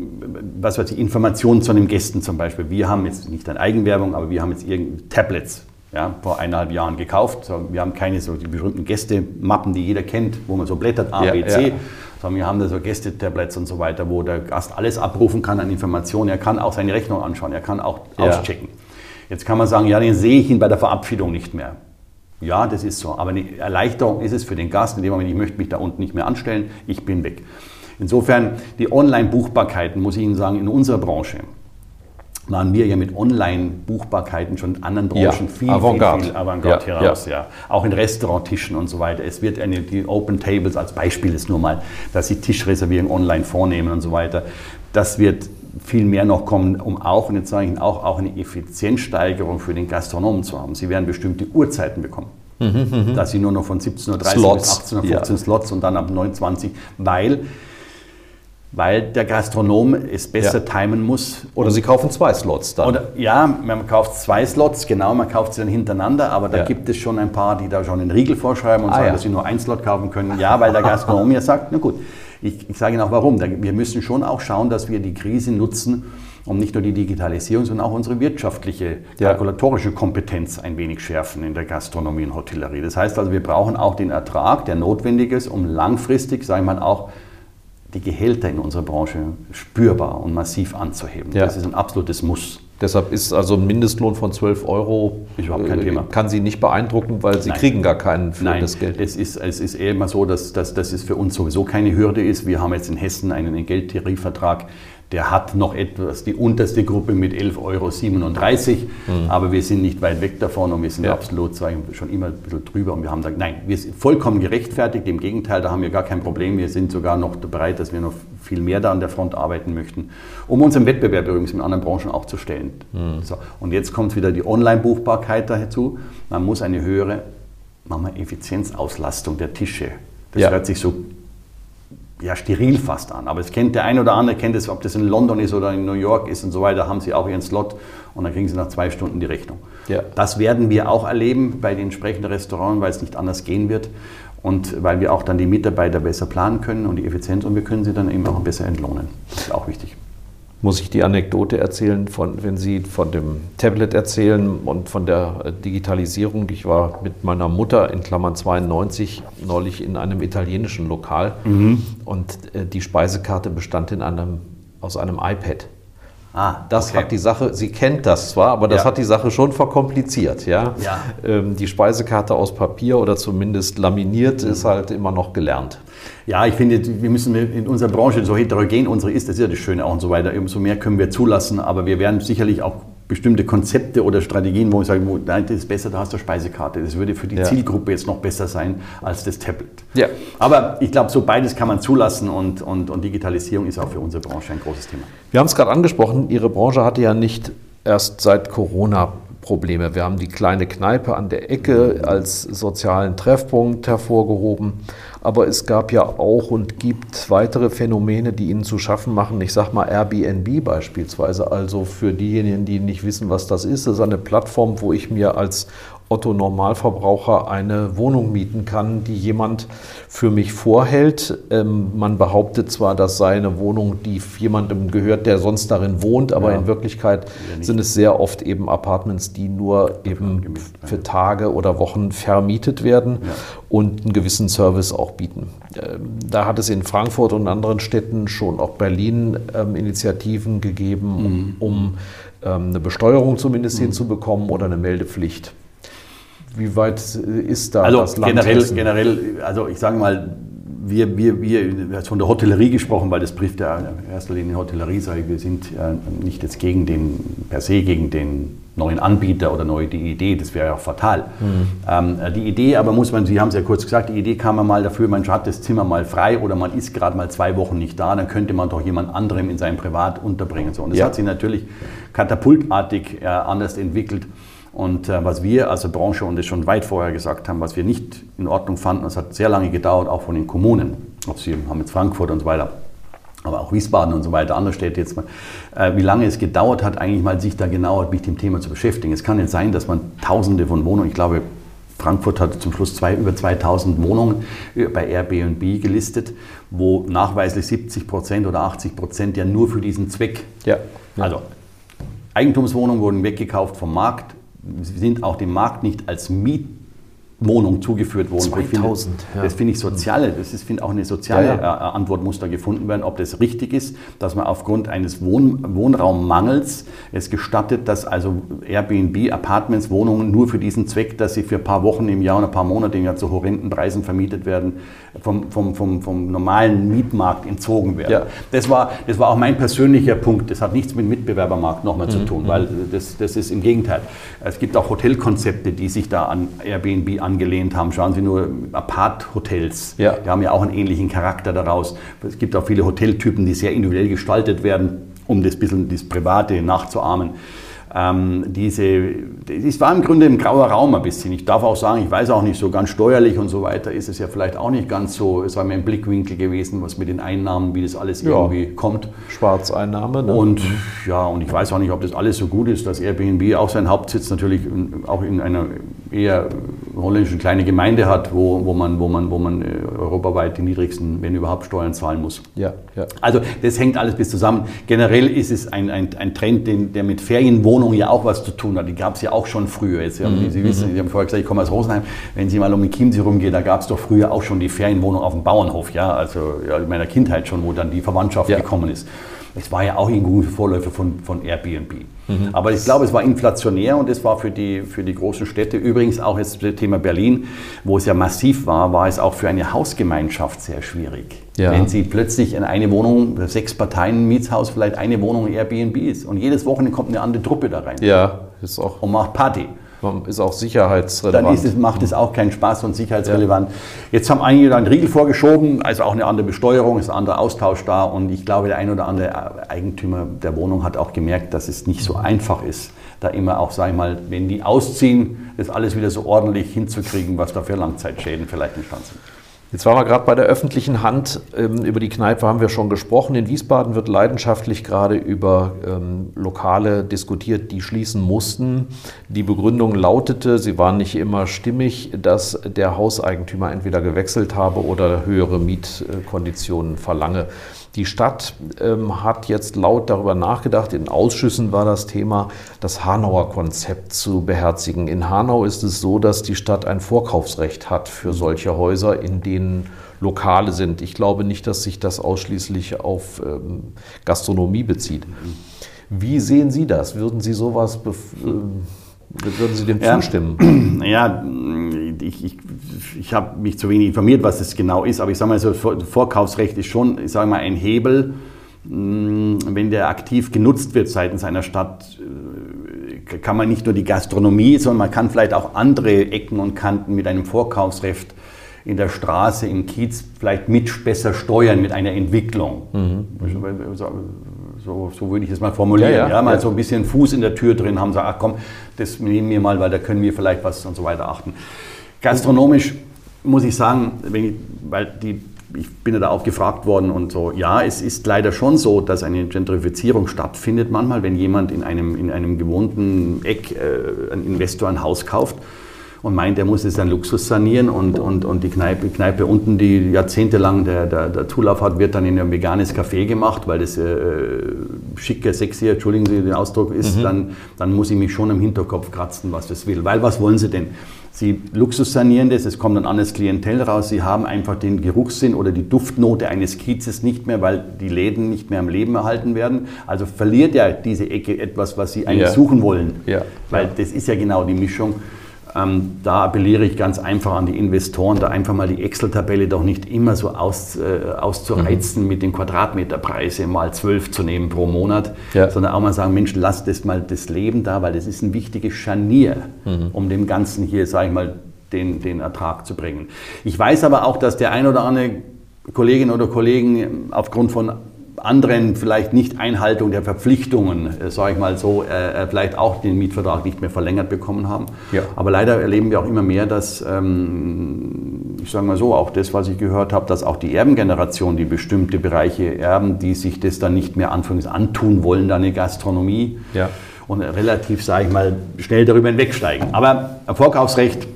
was weiß ich, Informationen zu den Gästen zum Beispiel. Wir haben jetzt nicht eine Eigenwerbung, aber wir haben jetzt irgendeine Tablets ja, vor eineinhalb Jahren gekauft. Wir haben keine so die berühmten Gästemappen, die jeder kennt, wo man so blättert, A, B, C, ja. sondern wir haben da so Gästetablets und so weiter, wo der Gast alles abrufen kann an Informationen. Er kann auch seine Rechnung anschauen, er kann auch auschecken. Jetzt kann man sagen, ja, den sehe ich ihn bei der Verabschiedung nicht mehr. Ja, das ist so. Aber eine Erleichterung ist es für den Gast, in dem Moment, ich möchte mich da unten nicht mehr anstellen, ich bin weg. Insofern, die Online-Buchbarkeiten, muss ich Ihnen sagen, in unserer Branche waren wir ja mit Online-Buchbarkeiten schon in anderen Branchen ja, viel, Avantgarde. viel, viel Avantgarde ja, heraus. Ja. ja. Auch in Restauranttischen und so weiter. Es wird eine, die Open Tables als Beispiel ist nur mal, dass Sie Tischreservierung online vornehmen und so weiter. Das wird viel mehr noch kommen, um auch, und jetzt sage ich Ihnen auch, auch eine Effizienzsteigerung für den Gastronomen zu haben. Sie werden bestimmte Uhrzeiten bekommen. Mhm, dass sie nur noch von 17.30 Uhr bis 18.15 Uhr ja. Slots und dann ab 29, weil, weil der Gastronom es besser ja. timen muss. Oder Sie kaufen zwei Slots dann. Oder, ja, man kauft zwei Slots, genau, man kauft sie dann hintereinander, aber da ja. gibt es schon ein paar, die da schon einen Riegel vorschreiben und ah, sagen, dass sie nur ein Slot kaufen können. Ja, weil der Gastronom ja sagt, na gut, ich, ich sage Ihnen auch warum. Wir müssen schon auch schauen, dass wir die Krise nutzen, um nicht nur die Digitalisierung, sondern auch unsere wirtschaftliche, kalkulatorische Kompetenz ein wenig schärfen in der Gastronomie und Hotellerie. Das heißt also, wir brauchen auch den Ertrag, der notwendig ist, um langfristig, sage ich mal, auch die Gehälter in unserer Branche spürbar und massiv anzuheben. Ja. Das ist ein absolutes Muss. Deshalb ist also ein Mindestlohn von 12 Euro überhaupt kein äh, Thema. Kann Sie nicht beeindrucken, weil Sie Nein. kriegen gar keinen für Nein. das Geld. Es ist, es ist eher immer so, dass, dass, dass es für uns sowieso keine Hürde ist. Wir haben jetzt in Hessen einen Geldtarifvertrag, der hat noch etwas die unterste Gruppe mit 11,37 Euro. Mhm. Aber wir sind nicht weit weg davon und wir sind ja. absolut schon immer ein bisschen drüber. Und wir haben gesagt, nein, wir sind vollkommen gerechtfertigt. Im Gegenteil, da haben wir gar kein Problem. Wir sind sogar noch bereit, dass wir noch viel mehr da an der Front arbeiten möchten, um unseren Wettbewerb übrigens mit anderen Branchen auch zu stellen. Mhm. So, und jetzt kommt wieder die Online-Buchbarkeit dazu. Man muss eine höhere machen wir Effizienzauslastung der Tische. Das ja. hört sich so ja, steril fast an. Aber es kennt der eine oder andere, kennt es, ob das in London ist oder in New York ist und so weiter, haben sie auch ihren Slot und dann kriegen sie nach zwei Stunden die Rechnung. Ja. Das werden wir auch erleben bei den entsprechenden Restaurants, weil es nicht anders gehen wird und weil wir auch dann die Mitarbeiter besser planen können und die Effizienz und wir können sie dann eben auch besser entlohnen. Das ist auch wichtig muss ich die Anekdote erzählen, von, wenn Sie von dem Tablet erzählen und von der Digitalisierung. Ich war mit meiner Mutter in Klammern 92 neulich in einem italienischen Lokal mhm. und äh, die Speisekarte bestand in einem, aus einem iPad. Ah, das okay. hat die Sache, sie kennt das zwar, aber das ja. hat die Sache schon verkompliziert. Ja? ja. Ähm, die Speisekarte aus Papier oder zumindest laminiert mhm. ist halt immer noch gelernt. Ja, ich finde, wir müssen in unserer Branche, so heterogen unsere ist, das ist ja das Schöne auch und so weiter, umso mehr können wir zulassen, aber wir werden sicherlich auch bestimmte Konzepte oder Strategien, wo ich sage, nein, das ist besser, da hast du eine Speisekarte. Das würde für die ja. Zielgruppe jetzt noch besser sein als das Tablet. Ja. Aber ich glaube, so beides kann man zulassen und, und, und Digitalisierung ist auch für unsere Branche ein großes Thema. Wir haben es gerade angesprochen, Ihre Branche hatte ja nicht erst seit Corona Probleme. Wir haben die kleine Kneipe an der Ecke als sozialen Treffpunkt hervorgehoben. Aber es gab ja auch und gibt weitere Phänomene, die ihnen zu schaffen machen. Ich sage mal Airbnb beispielsweise. Also für diejenigen, die nicht wissen, was das ist, das ist eine Plattform, wo ich mir als Otto Normalverbraucher eine Wohnung mieten kann, die jemand für mich vorhält. Ähm, man behauptet zwar, das sei eine Wohnung, die jemandem gehört, der sonst darin wohnt, aber ja. in Wirklichkeit ja, sind es sehr oft eben Apartments, die nur eben für Tage oder Wochen vermietet werden ja. und einen gewissen Service auch bieten. Ähm, da hat es in Frankfurt und anderen Städten, schon auch Berlin, ähm, Initiativen gegeben, mhm. um, um ähm, eine Besteuerung zumindest mhm. hinzubekommen oder eine Meldepflicht. Wie weit ist da also das Land? Generell, generell, also ich sage mal, wir, wir, wir, von der Hotellerie gesprochen, weil das bricht ja in erster Linie Hotellerie, sage ich, wir sind ja nicht jetzt gegen den, per se gegen den neuen Anbieter oder neue die Idee, das wäre ja auch fatal. Mhm. Ähm, die Idee aber muss man, Sie haben es ja kurz gesagt, die Idee kam mal dafür, man hat das Zimmer mal frei oder man ist gerade mal zwei Wochen nicht da, dann könnte man doch jemand anderem in seinem Privat unterbringen. So. Und das ja. hat sich natürlich katapultartig äh, anders entwickelt. Und äh, was wir als Branche, und das schon weit vorher gesagt haben, was wir nicht in Ordnung fanden, das hat sehr lange gedauert, auch von den Kommunen, ob sie haben jetzt Frankfurt und so weiter, aber auch Wiesbaden und so weiter, andere Städte jetzt mal, äh, wie lange es gedauert hat, eigentlich mal sich da genauer mit dem Thema zu beschäftigen. Es kann nicht sein, dass man tausende von Wohnungen, ich glaube, Frankfurt hatte zum Schluss zwei, über 2000 Wohnungen äh, bei Airbnb gelistet, wo nachweislich 70 Prozent oder 80 Prozent ja nur für diesen Zweck. Ja. ja. Also Eigentumswohnungen wurden weggekauft vom Markt, sind auch dem Markt nicht als Miet Wohnung zugeführt worden. 2000, finde, ja. Das finde ich soziale, das ist finde auch eine soziale ja, ja. Äh, Antwort muss da gefunden werden, ob das richtig ist, dass man aufgrund eines Wohn Wohnraummangels es gestattet, dass also Airbnb, Apartments, Wohnungen nur für diesen Zweck, dass sie für ein paar Wochen im Jahr und ein paar Monate im Jahr zu horrenden Preisen vermietet werden, vom, vom, vom, vom normalen Mietmarkt entzogen werden. Das, war, das war auch mein persönlicher Punkt. Das hat nichts mit Mitbewerbermarkt nochmal mhm. zu tun, weil das, das ist im Gegenteil. Es gibt auch Hotelkonzepte, die sich da an Airbnb angelehnt haben. Schauen Sie nur Apart-Hotels. Ja. Die haben ja auch einen ähnlichen Charakter daraus. Es gibt auch viele Hoteltypen, die sehr individuell gestaltet werden, um das bisschen das Private nachzuahmen ähm, diese, das war im Grunde ein grauer Raum ein bisschen. Ich darf auch sagen, ich weiß auch nicht so ganz steuerlich und so weiter ist es ja vielleicht auch nicht ganz so, es war mir ein Blickwinkel gewesen, was mit den Einnahmen, wie das alles ja. irgendwie kommt. Schwarzeinnahme. Ne? Und ja, und ich weiß auch nicht, ob das alles so gut ist, dass Airbnb auch seinen Hauptsitz natürlich auch in einer eher holländischen kleinen Gemeinde hat, wo, wo man, wo man, wo man äh, europaweit die niedrigsten, wenn überhaupt, Steuern zahlen muss. Ja, ja. Also das hängt alles bis zusammen. Generell ist es ein, ein, ein Trend, den, der mit Ferienwohnungen Wohnung ja auch was zu tun hat. Die gab es ja auch schon früher. Jetzt, mhm. Sie wissen, Sie haben vorher gesagt, ich komme aus Rosenheim. Wenn Sie mal um den Chiemsee rumgehen, da gab es doch früher auch schon die Ferienwohnung auf dem Bauernhof. Ja, also ja, in meiner Kindheit schon, wo dann die Verwandtschaft ja. gekommen ist. Es war ja auch ein Vorläufer von, von Airbnb. Mhm. Aber ich glaube, es war inflationär und es war für die, für die großen Städte, übrigens auch jetzt das Thema Berlin, wo es ja massiv war, war es auch für eine Hausgemeinschaft sehr schwierig. Ja. Wenn Sie plötzlich in eine Wohnung, sechs Parteien, Mietshaus, vielleicht eine Wohnung Airbnb ist und jedes Wochenende kommt eine andere Truppe da rein. Ja, ist auch. Und macht Party ist auch sicherheitsrelevant. Dann es, macht es auch keinen Spaß und sicherheitsrelevant. Ja. Jetzt haben einige einen Riegel vorgeschoben, also auch eine andere Besteuerung, ist ein anderer Austausch da und ich glaube, der ein oder andere Eigentümer der Wohnung hat auch gemerkt, dass es nicht so einfach ist, da immer auch, sag ich mal, wenn die ausziehen, das alles wieder so ordentlich hinzukriegen, was da für Langzeitschäden vielleicht entstanden sind. Jetzt waren wir gerade bei der öffentlichen Hand. Ähm, über die Kneipe haben wir schon gesprochen. In Wiesbaden wird leidenschaftlich gerade über ähm, Lokale diskutiert, die schließen mussten. Die Begründung lautete, sie waren nicht immer stimmig, dass der Hauseigentümer entweder gewechselt habe oder höhere Mietkonditionen verlange. Die Stadt ähm, hat jetzt laut darüber nachgedacht, in Ausschüssen war das Thema, das Hanauer Konzept zu beherzigen. In Hanau ist es so, dass die Stadt ein Vorkaufsrecht hat für solche Häuser, in denen Lokale sind. Ich glaube nicht, dass sich das ausschließlich auf ähm, Gastronomie bezieht. Wie sehen Sie das? Würden Sie sowas ähm, würden Sie dem ja, zustimmen? Ja, ich, ich, ich habe mich zu wenig informiert, was das genau ist, aber ich sage mal so, Vorkaufsrecht ist schon, ich sage mal, ein Hebel, mm, wenn der aktiv genutzt wird seitens einer Stadt, äh, kann man nicht nur die Gastronomie, sondern man kann vielleicht auch andere Ecken und Kanten mit einem Vorkaufsrecht in der Straße, im Kiez vielleicht mit besser steuern mit einer Entwicklung. Mhm. So, so, würde ich es mal formulieren. Ja, ja, ja mal ja. so ein bisschen Fuß in der Tür drin haben, sagen, ach komm, das nehmen wir mal, weil da können wir vielleicht was und so weiter achten. Gastronomisch muss ich sagen, ich, weil die, ich bin ja da auch gefragt worden und so, ja, es ist leider schon so, dass eine Gentrifizierung stattfindet manchmal, wenn jemand in einem, in einem gewohnten Eck äh, ein Investor ein Haus kauft und meint, er muss jetzt seinen Luxus sanieren und, und, und die Kneipe, Kneipe unten, die jahrzehntelang der, der, der Zulauf hat, wird dann in ein veganes Café gemacht, weil das äh, schicke, sexy, entschuldigen Sie den Ausdruck, ist, mhm. dann, dann muss ich mich schon im Hinterkopf kratzen, was das will. Weil was wollen Sie denn? Sie Luxus sanieren das, es kommt ein anderes Klientel raus, Sie haben einfach den Geruchssinn oder die Duftnote eines Kiezes nicht mehr, weil die Läden nicht mehr am Leben erhalten werden. Also verliert ja diese Ecke etwas, was Sie eigentlich ja. suchen wollen. Ja. Weil das ist ja genau die Mischung. Ähm, da appelliere ich ganz einfach an die Investoren, da einfach mal die Excel-Tabelle doch nicht immer so aus, äh, auszureizen mhm. mit den Quadratmeterpreisen mal zwölf zu nehmen pro Monat, ja. sondern auch mal sagen, Mensch, lass das mal das Leben da, weil das ist ein wichtiges Scharnier, mhm. um dem Ganzen hier, sage ich mal, den, den Ertrag zu bringen. Ich weiß aber auch, dass der ein oder andere Kollegin oder Kollegen aufgrund von anderen vielleicht nicht Einhaltung der Verpflichtungen, äh, sage ich mal so, äh, äh, vielleicht auch den Mietvertrag nicht mehr verlängert bekommen haben. Ja. Aber leider erleben wir auch immer mehr, dass, ähm, ich sage mal so, auch das, was ich gehört habe, dass auch die Erbengeneration, die bestimmte Bereiche erben, die sich das dann nicht mehr anfangs antun wollen, dann eine Gastronomie. Ja. Und relativ, sage ich mal, schnell darüber hinwegsteigen. Aber Vorkaufsrecht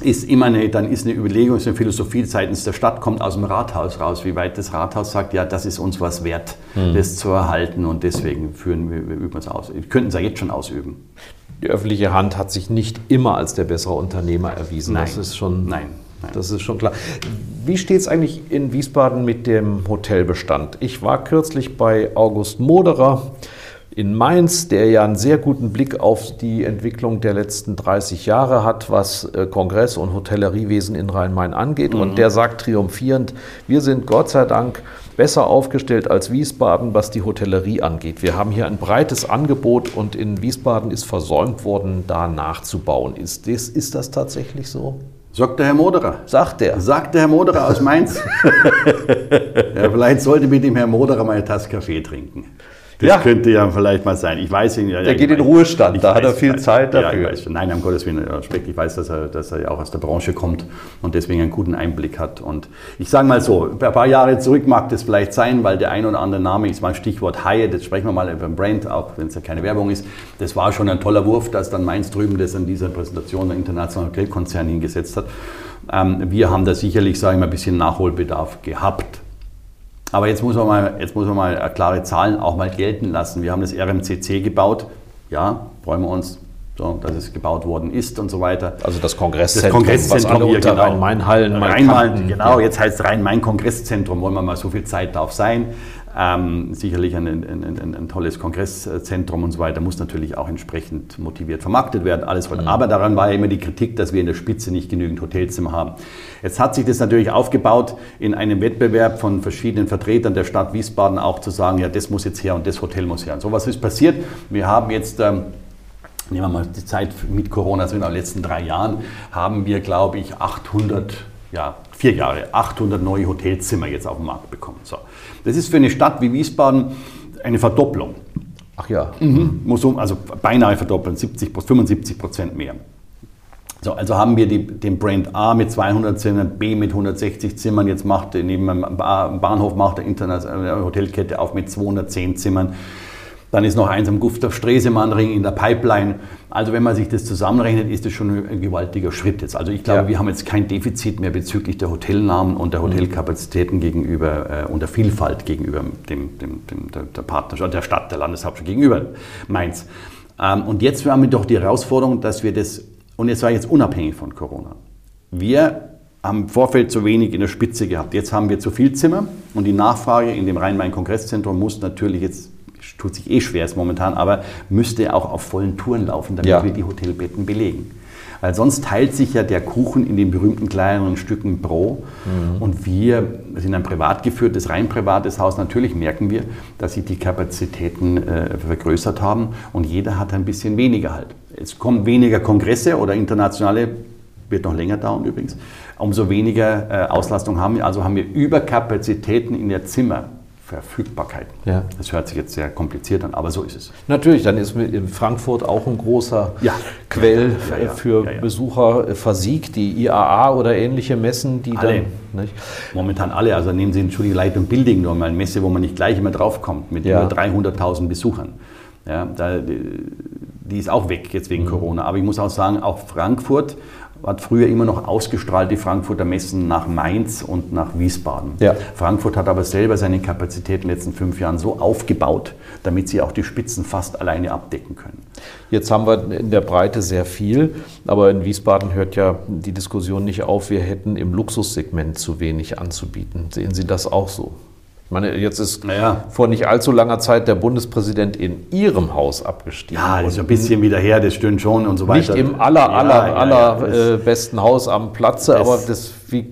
ist immer eine, dann ist eine Überlegung, ist eine Philosophie seitens der Stadt, kommt aus dem Rathaus raus, wie weit das Rathaus sagt, ja, das ist uns was wert, mhm. das zu erhalten und deswegen führen wir, wir üben es aus. Wir könnten es ja jetzt schon ausüben. Die öffentliche Hand hat sich nicht immer als der bessere Unternehmer erwiesen. Nein. Das ist schon, nein. Nein. Das ist schon klar. Wie steht es eigentlich in Wiesbaden mit dem Hotelbestand? Ich war kürzlich bei August Moderer in Mainz, der ja einen sehr guten Blick auf die Entwicklung der letzten 30 Jahre hat, was äh, Kongress- und Hotelleriewesen in Rhein-Main angeht. Mhm. Und der sagt triumphierend, wir sind Gott sei Dank besser aufgestellt als Wiesbaden, was die Hotellerie angeht. Wir haben hier ein breites Angebot und in Wiesbaden ist versäumt worden, da nachzubauen. Ist das, ist das tatsächlich so? Sagt der Herr Moderer. Sagt der. Sagt der Herr Moderer aus Mainz. ja, vielleicht sollte mit dem Herrn Moderer mal eine Tasse Kaffee trinken. Das ja. könnte ja vielleicht mal sein. Ich weiß ihn ja. Der geht in Ruhestand, da weiß, hat er viel Zeit dafür. Ja, Nein, um Gottes Willen, Respekt. Ich weiß, dass er, dass er ja auch aus der Branche kommt und deswegen einen guten Einblick hat. Und ich sage mal so, ein paar Jahre zurück mag das vielleicht sein, weil der ein oder andere Name, ich mal Stichwort Haie, das sprechen wir mal über den Brand, auch wenn es ja keine Werbung ist. Das war schon ein toller Wurf, dass dann Mainz drüben das an dieser Präsentation der internationalen Grillkonzern hingesetzt hat. Ähm, wir haben da sicherlich, sage ich mal, ein bisschen Nachholbedarf gehabt. Aber jetzt muss man mal, jetzt muss man mal klare Zahlen auch mal gelten lassen. Wir haben das RMCC gebaut. Ja, freuen wir uns, so, dass es gebaut worden ist und so weiter. Also das Kongresszentrum, das Kongresszentrum was alle unter genau. Rhein-Main-Hallen Rhein-Main, genau, jetzt heißt Rhein-Main-Kongresszentrum, wollen wir mal so viel Zeit darf sein. Ähm, sicherlich ein, ein, ein, ein, tolles Kongresszentrum und so weiter, muss natürlich auch entsprechend motiviert vermarktet werden, alles mhm. Aber daran war ja immer die Kritik, dass wir in der Spitze nicht genügend Hotelzimmer haben. Jetzt hat sich das natürlich aufgebaut, in einem Wettbewerb von verschiedenen Vertretern der Stadt Wiesbaden auch zu sagen, ja, das muss jetzt her und das Hotel muss her. Und so was ist passiert. Wir haben jetzt ähm, nehmen wir mal die Zeit mit Corona, also in den letzten drei Jahren, haben wir, glaube ich, 800, ja, vier Jahre, 800 neue Hotelzimmer jetzt auf den Markt bekommen. So. Das ist für eine Stadt wie Wiesbaden eine Verdopplung. Ach ja. Mhm. Also beinahe verdoppeln, 70, 75 Prozent mehr. So, also haben wir die, den Brand A mit 200 Zimmern, B mit 160 Zimmern, jetzt macht neben dem Bahnhof macht der internationale Hotelkette auf mit 210 Zimmern. Dann ist noch eins am Gustav Stresemann Ring in der Pipeline. Also wenn man sich das zusammenrechnet, ist das schon ein gewaltiger Schritt jetzt. Also ich glaube, ja. wir haben jetzt kein Defizit mehr bezüglich der Hotelnamen und der mhm. Hotelkapazitäten gegenüber äh, und der Vielfalt gegenüber dem, dem, dem, der, der Partnerschaft, der Stadt, der Landeshauptstadt gegenüber Mainz. Ähm, und jetzt haben wir doch die Herausforderung, dass wir das, und jetzt war jetzt unabhängig von Corona, wir haben im Vorfeld zu wenig in der Spitze gehabt. Jetzt haben wir zu viel Zimmer und die Nachfrage in dem Rhein-Main-Kongresszentrum muss natürlich jetzt tut sich eh schwer ist momentan, aber müsste auch auf vollen Touren laufen, damit ja. wir die Hotelbetten belegen. Weil sonst teilt sich ja der Kuchen in den berühmten kleineren Stücken pro. Mhm. Und wir sind ein privat geführtes, rein privates Haus. Natürlich merken wir, dass sich die Kapazitäten äh, vergrößert haben und jeder hat ein bisschen weniger halt. Es kommen weniger Kongresse oder internationale, wird noch länger dauern übrigens, umso weniger äh, Auslastung haben wir. Also haben wir Überkapazitäten in der Zimmer. Verfügbarkeit. Ja. Das hört sich jetzt sehr kompliziert an, aber so ist es. Natürlich, dann ist in Frankfurt auch ein großer ja. Quell ja, für Besucher versiegt, die IAA oder ähnliche Messen, die alle. dann. Nicht? Momentan alle, also nehmen Sie Entschuldigung, Light und Building nur mal eine Messe, wo man nicht gleich immer draufkommt, mit über 300.000 Besuchern. Ja, da, die ist auch weg jetzt wegen mhm. Corona. Aber ich muss auch sagen, auch Frankfurt hat früher immer noch ausgestrahlt, die Frankfurter Messen nach Mainz und nach Wiesbaden. Ja. Frankfurt hat aber selber seine Kapazität in den letzten fünf Jahren so aufgebaut, damit sie auch die Spitzen fast alleine abdecken können. Jetzt haben wir in der Breite sehr viel, aber in Wiesbaden hört ja die Diskussion nicht auf, wir hätten im Luxussegment zu wenig anzubieten. Sehen Sie das auch so? Ich meine, jetzt ist naja. vor nicht allzu langer Zeit der Bundespräsident in Ihrem Haus abgestiegen. Ja, das ist ein bisschen wieder her, das stimmt schon und so weiter. Nicht im aller, aller, ja, aller ja, äh, besten Haus am Platze, aber das wie,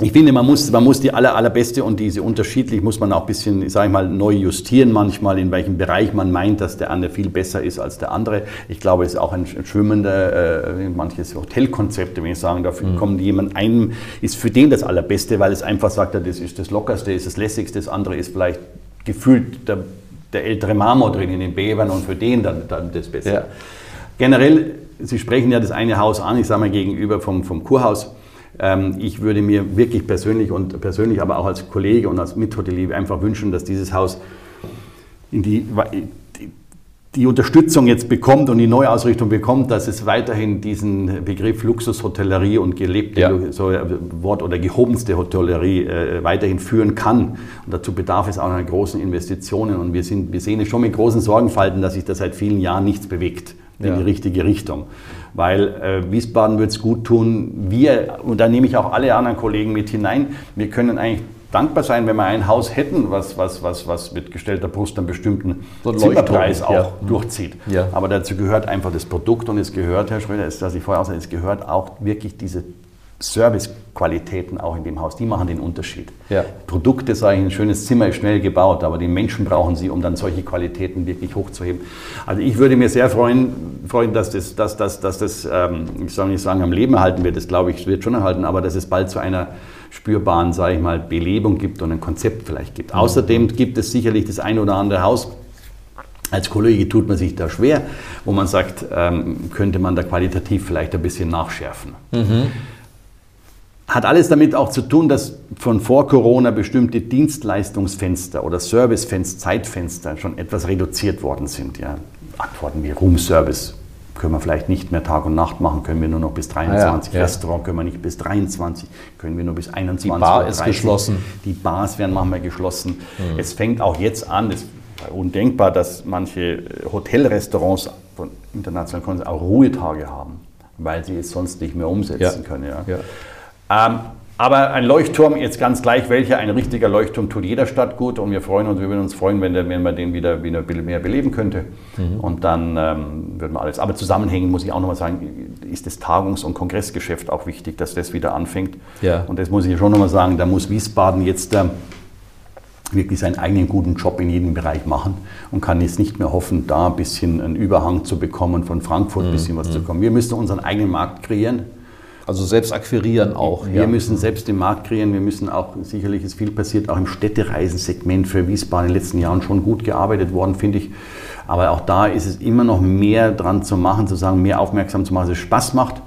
ich finde, man muss, man muss die aller, allerbeste und diese unterschiedlich muss man auch ein bisschen, sage ich mal, neu justieren manchmal, in welchem Bereich man meint, dass der eine viel besser ist als der andere. Ich glaube, es ist auch ein schwimmender, äh, manches Hotelkonzepte, wenn ich sagen darf, mhm. kommt jemand ein, ist für den das Allerbeste, weil es einfach sagt, das ist das Lockerste, ist das Lässigste, das andere ist vielleicht gefühlt der, der ältere Marmor drin in den Bävern und für den dann, dann das Beste. Ja. Generell, Sie sprechen ja das eine Haus an, ich sage mal gegenüber vom, vom Kurhaus, ich würde mir wirklich persönlich und persönlich, aber auch als Kollege und als Mithotelier einfach wünschen, dass dieses Haus in die, die Unterstützung jetzt bekommt und die Neuausrichtung bekommt, dass es weiterhin diesen Begriff Luxushotellerie und gelebte ja. so äh, Wort oder gehobenste Hotellerie äh, weiterhin führen kann. Und dazu bedarf es auch einer großen Investitionen. Und wir, sind, wir sehen es schon mit großen Sorgenfalten, dass sich da seit vielen Jahren nichts bewegt in ja. die richtige Richtung weil äh, Wiesbaden wird es gut tun. Wir, und da nehme ich auch alle anderen Kollegen mit hinein, wir können eigentlich dankbar sein, wenn wir ein Haus hätten, was, was, was, was mit gestellter Brust einen bestimmten so Zimmerpreis auch ja. durchzieht. Ja. Aber dazu gehört einfach das Produkt und es gehört, Herr Schröder, ist, dass ich vorher auch sage, es gehört auch wirklich diese Servicequalitäten auch in dem Haus, die machen den Unterschied. Ja. Produkte, sage ich, ein schönes Zimmer ist schnell gebaut, aber die Menschen brauchen sie, um dann solche Qualitäten wirklich hochzuheben. Also ich würde mir sehr freuen, freuen dass das, dass, dass, dass das ähm, ich soll nicht sagen, am Leben erhalten wird, das glaube ich, wird schon erhalten, aber dass es bald zu einer spürbaren, sage ich mal, Belebung gibt und ein Konzept vielleicht gibt. Mhm. Außerdem gibt es sicherlich das eine oder andere Haus, als Kollege tut man sich da schwer, wo man sagt, ähm, könnte man da qualitativ vielleicht ein bisschen nachschärfen. Mhm. Hat alles damit auch zu tun, dass von vor Corona bestimmte Dienstleistungsfenster oder Servicefenster, Zeitfenster schon etwas reduziert worden sind. Ja. Antworten wie Roomservice können wir vielleicht nicht mehr Tag und Nacht machen, können wir nur noch bis 23. Ah ja, Restaurant können wir nicht bis 23, können wir nur bis 21. Die Bar ist geschlossen. Die Bars werden manchmal geschlossen. Mhm. Es fängt auch jetzt an, es ist undenkbar, dass manche Hotelrestaurants von internationalen Konzernen auch Ruhetage haben, weil sie es sonst nicht mehr umsetzen ja. können. Ja. Ähm, Aber ein Leuchtturm, jetzt ganz gleich welcher, ein richtiger Leuchtturm tut jeder Stadt gut und wir freuen uns, wir würden uns freuen, wenn, der, wenn man den wieder, wieder mehr beleben könnte. Mhm. Und dann ähm, würden wir alles. Aber zusammenhängen muss ich auch nochmal sagen, ist das Tagungs- und Kongressgeschäft auch wichtig, dass das wieder anfängt. Ja. Und das muss ich schon nochmal sagen, da muss Wiesbaden jetzt äh, wirklich seinen eigenen guten Job in jedem Bereich machen und kann jetzt nicht mehr hoffen, da ein bisschen einen Überhang zu bekommen, von Frankfurt ein bisschen was mhm. zu kommen. Wir müssen unseren eigenen Markt kreieren also selbst akquirieren auch. Wir ja. müssen selbst den Markt kreieren. Wir müssen auch, sicherlich ist viel passiert, auch im Städtereisensegment für Wiesbaden in den letzten Jahren schon gut gearbeitet worden, finde ich. Aber auch da ist es immer noch mehr dran zu machen, zu sagen, mehr aufmerksam zu machen, dass es Spaß macht.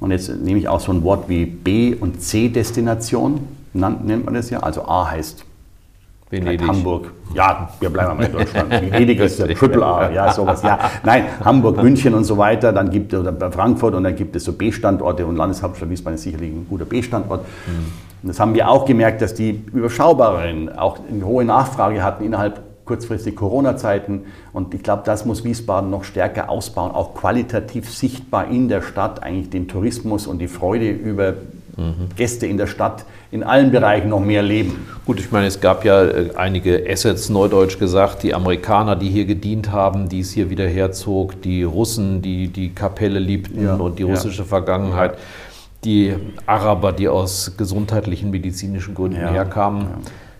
Und jetzt nehme ich auch so ein Wort wie B- und C-Destination, nennt man das ja. Also A heißt Venedig. Hamburg. Ja, wir bleiben mal in Deutschland. Venedig ist der Triple A, ja, sowas. Ja. Nein, Hamburg, München und so weiter. Dann gibt es oder Frankfurt und dann gibt es so B-Standorte und Landeshauptstadt Wiesbaden ist sicherlich ein guter B-Standort. Mhm. Und das haben wir auch gemerkt, dass die überschaubareren auch eine hohe Nachfrage hatten innerhalb kurzfristig Corona-Zeiten. Und ich glaube, das muss Wiesbaden noch stärker ausbauen, auch qualitativ sichtbar in der Stadt eigentlich den Tourismus und die Freude über mhm. Gäste in der Stadt in allen Bereichen noch mehr leben. Gut, ich meine, es gab ja äh, einige Assets, neudeutsch gesagt, die Amerikaner, die hier gedient haben, die es hier wieder herzog, die Russen, die die Kapelle liebten ja. und die russische ja. Vergangenheit, die Araber, die aus gesundheitlichen, medizinischen Gründen ja. herkamen.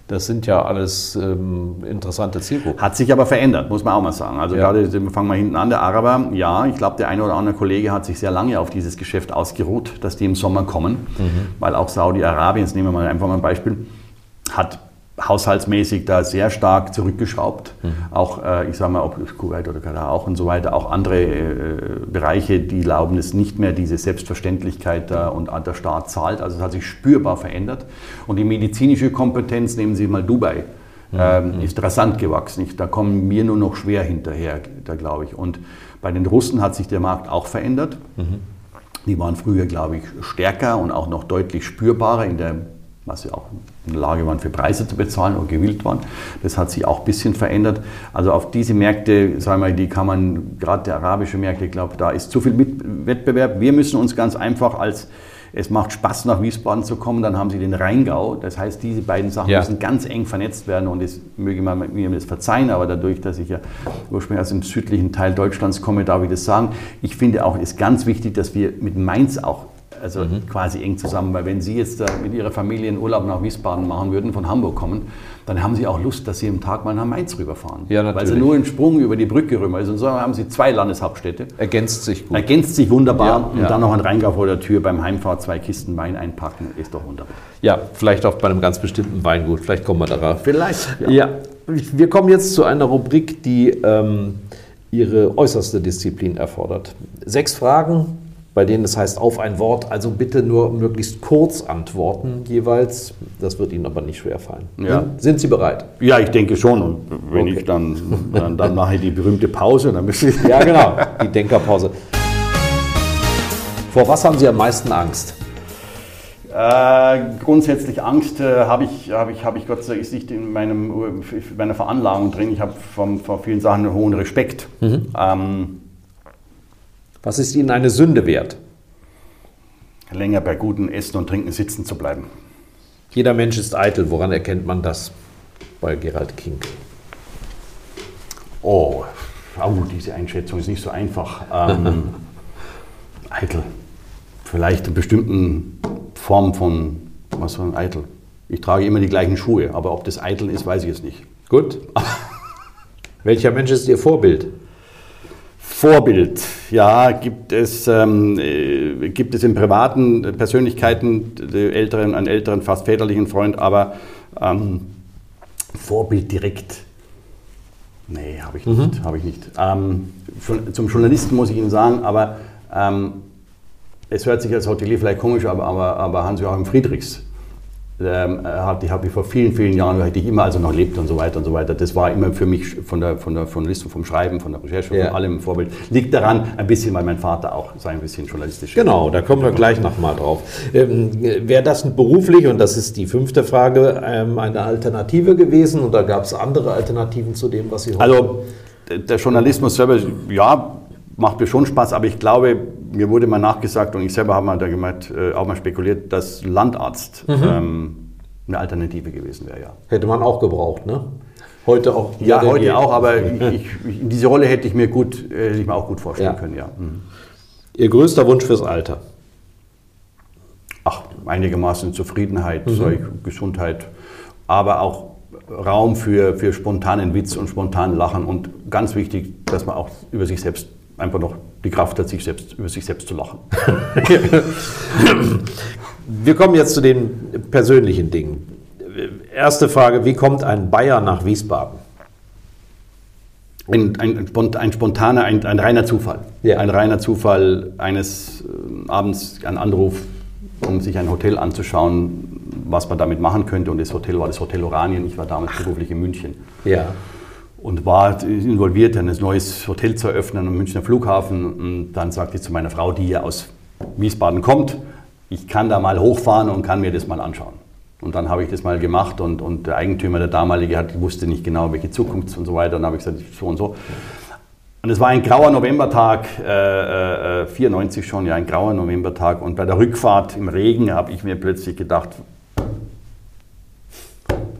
Das sind ja alles ähm, interessante Zielgruppen. Hat sich aber verändert, muss man auch mal sagen. Also ja. gerade, fangen wir hinten an, der Araber, ja, ich glaube, der eine oder andere Kollege hat sich sehr lange auf dieses Geschäft ausgeruht, dass die im Sommer kommen, mhm. weil auch Saudi-Arabien, nehmen wir mal einfach mal ein Beispiel, hat haushaltsmäßig da sehr stark zurückgeschraubt. Mhm. Auch, äh, ich sage mal, ob Kuwait oder Katar auch und so weiter, auch andere äh, Bereiche, die erlauben es nicht mehr, diese Selbstverständlichkeit da und der Staat zahlt. Also es hat sich spürbar verändert. Und die medizinische Kompetenz, nehmen Sie mal Dubai, mhm. ähm, ist rasant gewachsen. Ich, da kommen wir nur noch schwer hinterher, da glaube ich. Und bei den Russen hat sich der Markt auch verändert. Mhm. Die waren früher, glaube ich, stärker und auch noch deutlich spürbarer in der was sie auch in der Lage waren, für Preise zu bezahlen oder gewillt waren. Das hat sich auch ein bisschen verändert. Also auf diese Märkte, sagen wir, die kann man, gerade der arabische Märkte, ich glaube, da ist zu viel Wettbewerb. Wir müssen uns ganz einfach als es macht Spaß, nach Wiesbaden zu kommen. Dann haben sie den Rheingau. Das heißt, diese beiden Sachen ja. müssen ganz eng vernetzt werden. Und das möge man mir das verzeihen, aber dadurch, dass ich ja ursprünglich aus dem südlichen Teil Deutschlands komme, darf ich das sagen. Ich finde auch, es ist ganz wichtig, dass wir mit Mainz auch also mhm. quasi eng zusammen. Weil wenn Sie jetzt mit Ihrer Familie einen Urlaub nach Wiesbaden machen würden, von Hamburg kommen, dann haben Sie auch Lust, dass Sie am Tag mal nach Mainz rüberfahren. Ja, natürlich. Weil Sie nur einen Sprung über die Brücke rüber. Also so haben Sie zwei Landeshauptstädte. Ergänzt sich gut. Ergänzt sich wunderbar. Ja, und ja. dann noch ein Rheingau vor der Tür beim Heimfahrt zwei Kisten Wein einpacken, ist doch wunderbar. Ja, vielleicht auch bei einem ganz bestimmten Weingut. Vielleicht kommen wir darauf. Vielleicht. Ja. ja. Wir kommen jetzt zu einer Rubrik, die ähm, Ihre äußerste Disziplin erfordert. Sechs Fragen, bei denen es heißt auf ein Wort, also bitte nur möglichst kurz antworten jeweils. Das wird Ihnen aber nicht schwer fallen. Ja. Sind Sie bereit? Ja, ich denke schon. Und wenn okay. ich dann, dann, dann mache ich die berühmte Pause, dann müsste ich. Ja, genau, die Denkerpause. Vor was haben Sie am meisten Angst? Äh, grundsätzlich Angst äh, habe ich, hab ich, hab ich Gott sei Dank nicht in meinem, meiner Veranlagung drin. Ich habe vor vielen Sachen einen hohen Respekt. Mhm. Ähm, was ist Ihnen eine Sünde wert? Länger bei gutem Essen und Trinken sitzen zu bleiben. Jeder Mensch ist eitel. Woran erkennt man das? Bei Gerald King. Oh, oh diese Einschätzung ist nicht so einfach. Ähm, eitel. Vielleicht eine bestimmte Form von, was für ein Eitel. Ich trage immer die gleichen Schuhe, aber ob das eitel ist, weiß ich jetzt nicht. Gut. Welcher Mensch ist Ihr Vorbild? Vorbild, ja, gibt es, ähm, äh, gibt es in privaten Persönlichkeiten, älteren, einen älteren, fast väterlichen Freund, aber ähm, Vorbild direkt, nee, habe ich nicht. Mhm. Hab ich nicht. Ähm, zum Journalisten muss ich Ihnen sagen, aber ähm, es hört sich als Hotelier vielleicht komisch, aber, aber, aber Hans-Joachim Friedrichs ähm, die habe ich vor vielen, vielen Jahren, weil ich immer also noch lebte und so weiter und so weiter. Das war immer für mich von der, von der Journalistin, vom Schreiben, von der Recherche, ja. von allem ein Vorbild. Liegt daran ein bisschen, weil mein Vater auch so ein bisschen journalistisch Genau, da kommen wir gleich nochmal drauf. Ähm, Wäre das beruflich, und das ist die fünfte Frage, ähm, eine Alternative gewesen oder gab es andere Alternativen zu dem, was Sie heute... Also der Journalismus selber, ja, macht mir schon Spaß, aber ich glaube, mir wurde mal nachgesagt und ich selber habe mal da gemeint, äh, auch mal spekuliert, dass Landarzt mhm. ähm, eine Alternative gewesen wäre, ja. Hätte man auch gebraucht, ne? Heute auch. Ja, heute geht. auch, aber ich, ich, diese Rolle hätte ich mir gut, hätte ich mir auch gut vorstellen ja. können, ja. Mhm. Ihr größter Wunsch fürs Alter? Ach, einigermaßen Zufriedenheit, mhm. Gesundheit, aber auch Raum für, für spontanen Witz und spontanen Lachen und ganz wichtig, dass man auch über sich selbst einfach noch die Kraft hat, sich selbst, über sich selbst zu lachen. Wir kommen jetzt zu den persönlichen Dingen. Erste Frage, wie kommt ein Bayer nach Wiesbaden? Ein, ein, ein spontaner, ein, ein, reiner Zufall. Ja. Ein reiner Zufall eines äh, Abends, ein Anruf, um sich ein Hotel anzuschauen, was man damit machen könnte. Und das Hotel war das Hotel Oranien. Ich war damals beruflich in München. Ja und war involviert, ein neues Hotel zu eröffnen am Münchner Flughafen. Und dann sagte ich zu meiner Frau, die ja aus Wiesbaden kommt, ich kann da mal hochfahren und kann mir das mal anschauen. Und dann habe ich das mal gemacht und, und der Eigentümer, der damalige, hat, wusste nicht genau, welche Zukunft und so weiter. Und dann habe ich gesagt, so und so. Und es war ein grauer Novembertag, äh, äh, 94 schon, ja, ein grauer Novembertag. Und bei der Rückfahrt im Regen habe ich mir plötzlich gedacht,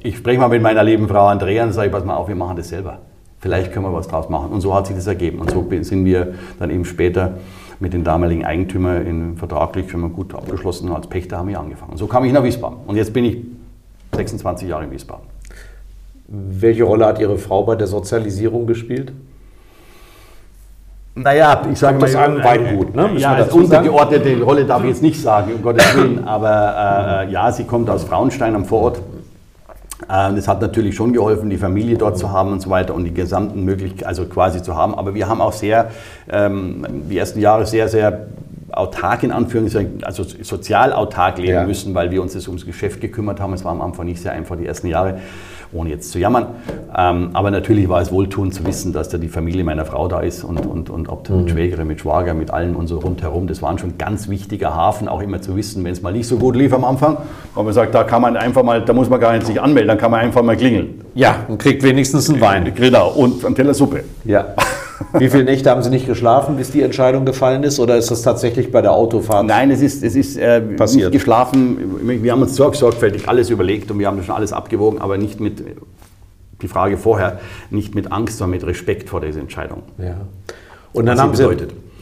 ich spreche mal mit meiner lieben Frau Andrea und sage, pass mal auf, wir machen das selber. Vielleicht können wir was draus machen. Und so hat sich das ergeben. Und so sind wir dann eben später mit den damaligen Eigentümern in vertraglich schon mal gut abgeschlossen. Als Pächter haben wir angefangen. Und so kam ich nach Wiesbaden. Und jetzt bin ich 26 Jahre in Wiesbaden. Welche Rolle hat Ihre Frau bei der Sozialisierung gespielt? Naja, ich sage mal, sagen, Weingut, ne? ja, als untergeordnete Rolle darf ich jetzt nicht sagen, um Gottes Willen, aber äh, ja, sie kommt aus Frauenstein am Vorort das hat natürlich schon geholfen, die Familie dort zu haben und so weiter und die gesamten Möglichkeiten, also quasi zu haben. Aber wir haben auch sehr, ähm, die ersten Jahre sehr, sehr autark in Anführungszeichen, also sozial autark leben ja. müssen, weil wir uns das ums Geschäft gekümmert haben. Es war am Anfang nicht sehr einfach, die ersten Jahre ohne jetzt zu jammern. Ähm, aber natürlich war es wohltuend zu wissen, dass da die Familie meiner Frau da ist und, und, und ob mhm. mit Schwägerin, mit Schwager, mit allen und so rundherum. Das war ein schon ganz wichtiger Hafen, auch immer zu wissen, wenn es mal nicht so gut lief am Anfang. Und man sagt, da kann man einfach mal, da muss man gar nicht sich anmelden, dann kann man einfach mal klingeln. Ja, und kriegt wenigstens einen Wein. Genau, und einen Teller Suppe. Ja. Wie viele Nächte haben Sie nicht geschlafen, bis die Entscheidung gefallen ist? Oder ist das tatsächlich bei der Autofahrt Nein, es ist, es ist äh, passiert? nicht geschlafen. Wir haben uns sorgfältig alles überlegt und wir haben schon alles abgewogen, aber nicht mit, die Frage vorher, nicht mit Angst, sondern mit Respekt vor dieser Entscheidung. Ja. Und dann haben Sie,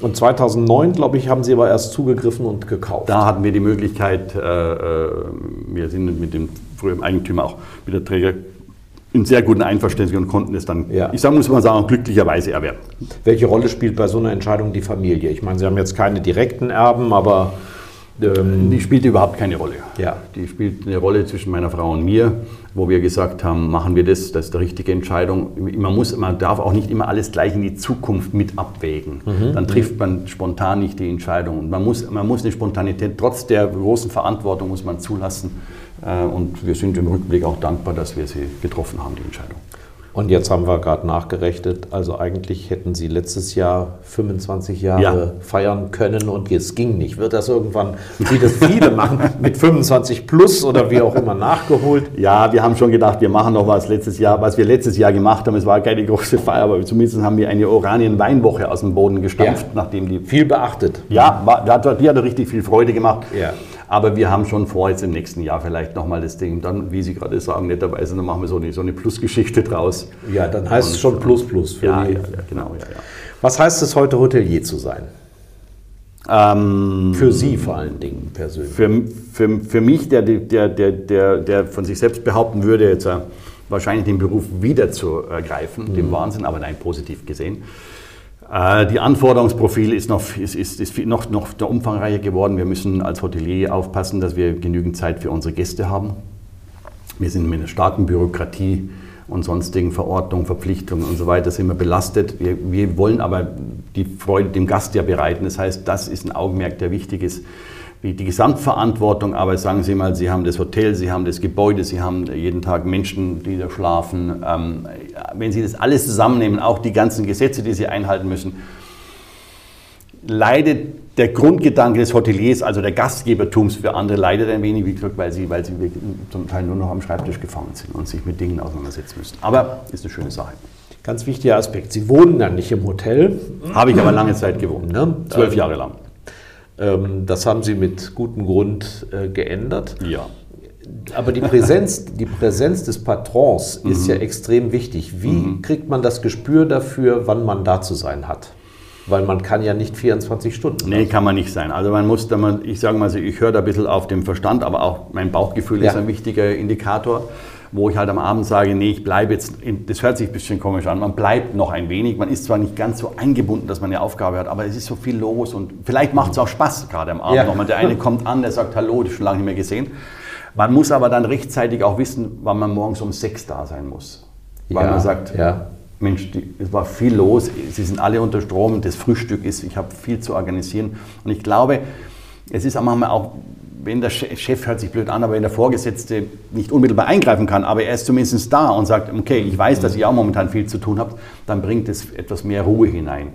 und 2009, glaube ich, haben Sie aber erst zugegriffen und gekauft. Da hatten wir die Möglichkeit, äh, äh wir sind mit dem früheren Eigentümer auch mit der Träger in sehr guten Einverständnis und konnten es dann, ja. ich sage, muss man sagen, glücklicherweise erwerben. Welche Rolle spielt bei so einer Entscheidung die Familie? Ich meine, Sie haben jetzt keine direkten Erben, aber... Ähm die spielt überhaupt keine Rolle. Ja. Die spielt eine Rolle zwischen meiner Frau und mir, wo wir gesagt haben, machen wir das, das ist die richtige Entscheidung. Man, muss, man darf auch nicht immer alles gleich in die Zukunft mit abwägen. Mhm. Dann trifft man spontan nicht die Entscheidung. Und man muss, man muss eine Spontanität, trotz der großen Verantwortung muss man zulassen, und wir sind im Rückblick auch dankbar, dass wir sie getroffen haben, die Entscheidung. Und jetzt haben wir gerade nachgerechnet, also eigentlich hätten Sie letztes Jahr 25 Jahre ja. feiern können und es ging nicht. Wird das irgendwann, wie das viele machen, mit 25 plus oder wie auch immer nachgeholt? Ja, wir haben schon gedacht, wir machen noch was letztes Jahr, was wir letztes Jahr gemacht haben. Es war keine große Feier, aber zumindest haben wir eine Oranien-Weinwoche aus dem Boden gestampft, ja. nachdem die. Viel beachtet. Ja, war, die hat richtig viel Freude gemacht. Ja. Aber wir haben schon vor, jetzt im nächsten Jahr vielleicht nochmal das Ding, dann, wie Sie gerade sagen, netterweise, dann machen wir so eine, so eine Plus-Geschichte draus. Ja, dann heißt Und, es schon Plus Plus. Für ja, die, ja, ja, genau. Ja, ja. Was heißt es heute, Hotelier zu sein? Ähm, für Sie vor allen Dingen persönlich. Für, für, für mich, der, der, der, der, der von sich selbst behaupten würde, jetzt äh, wahrscheinlich den Beruf wieder zu ergreifen, mhm. dem Wahnsinn, aber nein, positiv gesehen. Äh, die Anforderungsprofil ist, noch, ist, ist, ist noch, noch umfangreicher geworden. Wir müssen als Hotelier aufpassen, dass wir genügend Zeit für unsere Gäste haben. Wir sind mit einer starken Bürokratie und sonstigen Verordnungen, Verpflichtungen und so weiter sind wir belastet. Wir, wir wollen aber die Freude dem Gast ja bereiten. Das heißt, das ist ein Augenmerk, der wichtig ist die Gesamtverantwortung, aber sagen Sie mal, Sie haben das Hotel, Sie haben das Gebäude, Sie haben jeden Tag Menschen, die da schlafen. Ähm, wenn Sie das alles zusammennehmen, auch die ganzen Gesetze, die Sie einhalten müssen, leidet der Grundgedanke des Hoteliers, also der Gastgebertums für andere, leidet ein wenig, wie gesagt, weil sie, weil sie zum Teil nur noch am Schreibtisch gefangen sind und sich mit Dingen auseinandersetzen müssen. Aber ist eine schöne Sache. Ganz wichtiger Aspekt. Sie wohnen dann nicht im Hotel. Habe ich aber lange Zeit gewohnt, ne? zwölf Jahre lang. Ähm, das haben Sie mit gutem Grund äh, geändert. Ja. Aber die Präsenz, die Präsenz des Patrons ist ja extrem wichtig. Wie kriegt man das Gespür dafür, wann man da zu sein hat? Weil man kann ja nicht 24 Stunden. Nee, kann man nicht sein. Also man muss, da man, ich sage mal, so, ich höre da ein bisschen auf dem Verstand, aber auch mein Bauchgefühl ist Ja. ein wichtiger Indikator, wo ich halt am Abend sage, nee, ich bleibe jetzt, in, das hört sich ein bisschen komisch an, man bleibt noch ein wenig, man ist zwar nicht ganz so eingebunden, dass man eine Aufgabe hat, aber es ist so viel los und vielleicht macht es auch Spaß, gerade am Abend Ja. nochmal. Der eine kommt an, der sagt, hallo, das ist schon lange nicht mehr gesehen. Man muss aber dann rechtzeitig auch wissen, wann man morgens um sechs da sein muss. Weil Ja, man sagt, ja. Mensch, die, es war viel los, sie sind alle unter Strom, das Frühstück ist, ich habe viel zu organisieren. Und ich glaube, es ist auch manchmal auch, wenn der Che- Chef hört sich blöd an, aber wenn der Vorgesetzte nicht unmittelbar eingreifen kann, aber er ist zumindest da und sagt, okay, ich weiß, dass ihr auch momentan viel zu tun habt, dann bringt es etwas mehr Ruhe hinein.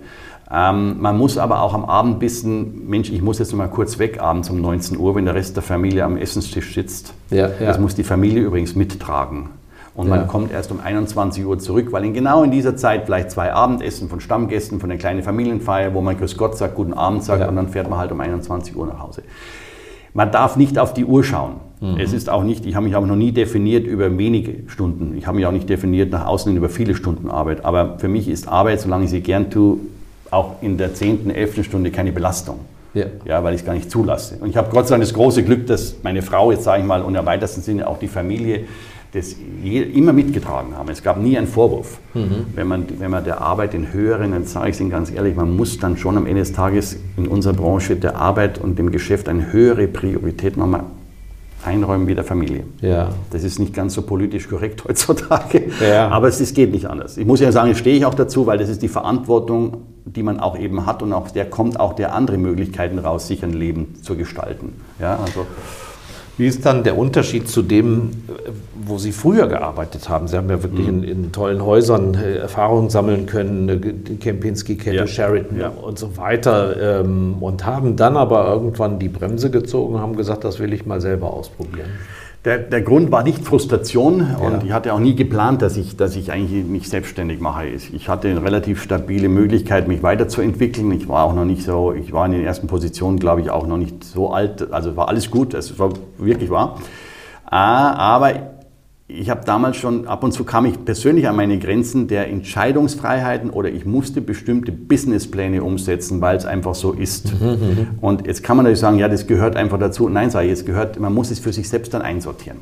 Ähm, man muss aber auch am Abend wissen, Mensch, ich muss jetzt noch mal kurz weg, abends um 19 Uhr, wenn der Rest der Familie am Essenstisch sitzt. Ja, ja. Das muss die Familie übrigens mittragen. Und Ja. man kommt erst um 21 Uhr zurück, weil in genau in dieser Zeit vielleicht zwei Abendessen von Stammgästen, von der kleinen Familienfeier, wo man Grüß Gott sagt, guten Abend sagt Ja. und dann fährt man halt um 21 Uhr nach Hause. Man darf nicht auf die Uhr schauen. Es ist auch nicht, ich habe mich auch noch nie definiert über wenige Stunden. Ich habe mich auch nicht definiert nach außen über viele Stunden Arbeit. Aber für mich ist Arbeit, solange ich sie gern tue, auch in der 10., 11. Stunde keine Belastung. Ja. Ja, weil ich es gar nicht zulasse. Und ich habe Gott sei Dank das große Glück, dass meine Frau, jetzt sage ich mal, und im weitesten Sinne auch die Familie, das je, immer mitgetragen haben. Es gab nie einen Vorwurf. Wenn, man, wenn man der Arbeit den höheren, dann sage ich es Ihnen ganz ehrlich, man muss dann schon am Ende des Tages in unserer Branche der Arbeit und dem Geschäft eine höhere Priorität nochmal einräumen wie der Familie. Ja. Das ist nicht ganz so politisch korrekt heutzutage, Ja. aber es, es geht nicht anders. Ich muss ja sagen, stehe ich auch dazu, weil das ist die Verantwortung, die man auch eben hat und aus der kommt auch der andere Möglichkeiten raus, sich ein Leben zu gestalten. Ja, also Wie ist dann der Unterschied zu dem, wo Sie früher gearbeitet haben? Sie haben ja wirklich Mhm. in, in tollen Häusern äh, Erfahrungen sammeln können, äh, die Kempinski-Kette, Ja. Sheraton Ja. und so weiter ähm, und haben dann aber irgendwann die Bremse gezogen und haben gesagt, das will ich mal selber ausprobieren. Der, der Grund war nicht Frustration und Ja. ich hatte auch nie geplant, dass ich, dass ich eigentlich mich selbstständig mache. Ich ich hatte eine relativ stabile Möglichkeit, mich weiterzuentwickeln. Ich war auch noch nicht so, ich war in den ersten Positionen, glaube ich, auch noch nicht so alt. Also war alles gut, es war wirklich wahr. Ah, Aber ich habe damals schon, ab und zu kam ich persönlich an meine Grenzen der Entscheidungsfreiheiten oder ich musste bestimmte Businesspläne umsetzen, weil es einfach so ist. Und jetzt kann man natürlich sagen, ja, das gehört einfach dazu. Nein, sage ich, es gehört, man muss es für sich selbst dann einsortieren.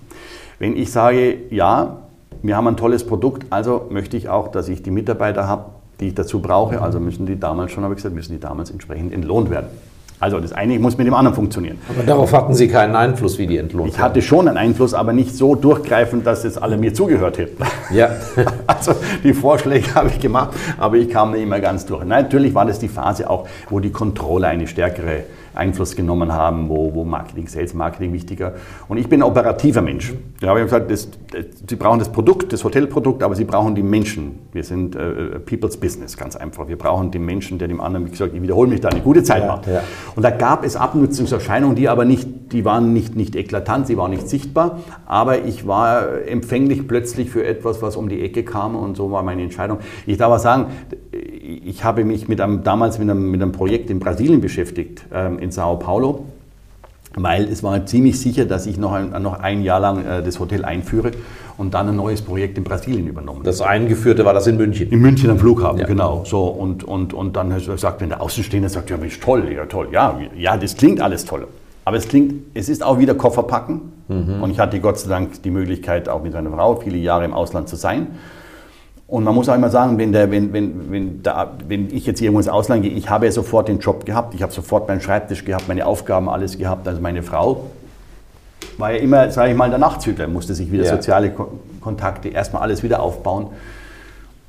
Wenn ich sage, ja, wir haben ein tolles Produkt, also möchte ich auch, dass ich die Mitarbeiter habe, die ich dazu brauche, also müssen die damals schon, habe ich gesagt, müssen die damals entsprechend entlohnt werden. Also das eine muss mit dem anderen funktionieren. Aber darauf hatten Sie keinen Einfluss, wie die entlohnt Ich hatte schon einen Einfluss, aber nicht so durchgreifend, dass jetzt alle mir zugehört hätten. Ja. Also die Vorschläge habe ich gemacht, aber ich kam nicht immer ganz durch. Natürlich war das die Phase auch, wo die Controller eine stärkere Einfluss genommen haben, wo, wo Marketing, Sales Marketing wichtiger. Und ich bin ein operativer Mensch. Ja, ich habe gesagt, das, das, Sie brauchen das Produkt, das Hotelprodukt, aber Sie brauchen die Menschen. Wir sind äh, People's Business, ganz einfach. Wir brauchen den Menschen, der dem anderen, wie gesagt, ich wiederhole mich da, eine gute Zeit Ja, macht. ja. Und da gab es Abnutzungserscheinungen, die aber nicht, die waren nicht, nicht eklatant, sie waren nicht sichtbar, aber ich war empfänglich plötzlich für etwas, was um die Ecke kam und so war meine Entscheidung. Ich darf aber sagen, ich habe mich mit einem, damals mit einem, mit einem Projekt in Brasilien beschäftigt, ähm, in Sao Paulo, weil es war ziemlich sicher, dass ich noch ein, noch ein Jahr lang äh, das Hotel einführe und dann ein neues Projekt in Brasilien übernommen. Das Eingeführte war das in München. In München am Flughafen, Ja. genau. So, und, und, und dann gesagt, wenn der Außenstehende sagt, ja Mensch, toll, ja toll, ja, ja, das klingt alles toll. Aber es klingt, es ist auch wieder Koffer packen. Und ich hatte Gott sei Dank die Möglichkeit, auch mit meiner Frau viele Jahre im Ausland zu sein. Und man muss auch immer sagen, wenn, der, wenn, wenn, wenn, da, wenn ich jetzt irgendwo ins Ausland gehe, ich habe ja sofort den Job gehabt, ich habe sofort meinen Schreibtisch gehabt, meine Aufgaben, alles gehabt. Also meine Frau war ja immer, sage ich mal, der Nachzügler, musste sich wieder Ja. soziale Ko- Kontakte, erstmal alles wieder aufbauen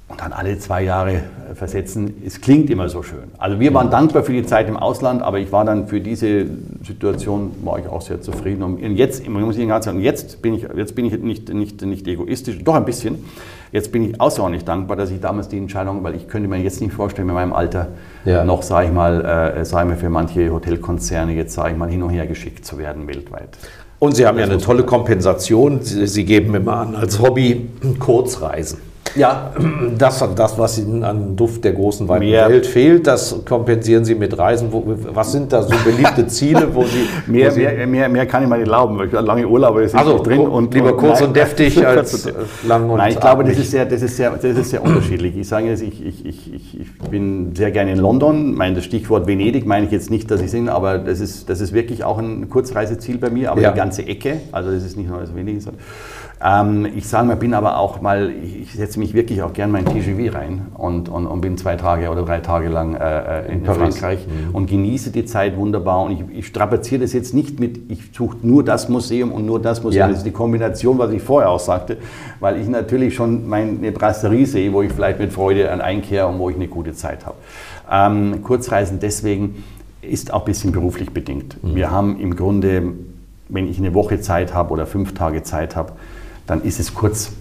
und dann alle zwei Jahre äh, versetzen. Es klingt immer so schön. Also wir waren dankbar für die Zeit im Ausland, aber ich war dann für diese Situation, war ich auch sehr zufrieden. Und jetzt, ich muss Ihnen ganz sagen, jetzt bin ich, jetzt bin ich nicht, nicht, nicht egoistisch, doch ein bisschen. Jetzt bin ich außerordentlich dankbar, dass ich damals die Entscheidung, weil ich könnte mir jetzt nicht vorstellen, mit meinem Alter Ja. noch, sage ich mal, äh, ich mal, für manche Hotelkonzerne jetzt, sage ich mal, hin und her geschickt zu werden weltweit. Und Sie haben ja eine muss tolle Kompensation. Sie, Sie geben immer an als Hobby Kurzreisen. Ja, das, das, was Ihnen an Duft der großen weiten Mehr- Welt fehlt, das kompensieren Sie mit Reisen. Wo, was sind da so beliebte Ziele, wo Sie... Mehr, wo Sie mehr, mehr, mehr kann ich mir nicht erlauben, weil ich lange Urlaube ist Also, drin. kur- lieber kurz und deftig als, und lang und Nein, ich glaube, das ist, sehr, das, ist sehr, das ist sehr unterschiedlich. Ich sage jetzt, ich, ich, ich, ich, ich bin sehr gerne in London. Mein, das Stichwort Venedig meine ich jetzt nicht, dass ich singe, aber das ist, das ist wirklich auch ein Kurzreiseziel bei mir, aber Ja. die ganze Ecke. Also das ist nicht nur das Venedig. sondern- Ähm, ich sage mal, bin aber auch mal, ich setze mich wirklich auch gern mal in TGV rein und, und, und bin zwei Tage oder drei Tage lang äh, äh, in, Paris. Frankreich und genieße die Zeit wunderbar. Und ich, ich strapaziere das jetzt nicht mit, ich suche nur das Museum und nur das Museum. Ja. Das ist die Kombination, was ich vorher auch sagte, weil ich natürlich schon meine Brasserie sehe, wo ich vielleicht mit Freude an einkehre und wo ich eine gute Zeit habe. Ähm, Kurzreisen deswegen ist auch ein bisschen beruflich bedingt. Wir haben im Grunde, wenn ich eine Woche Zeit habe oder fünf Tage Zeit habe, dann ist es kurz.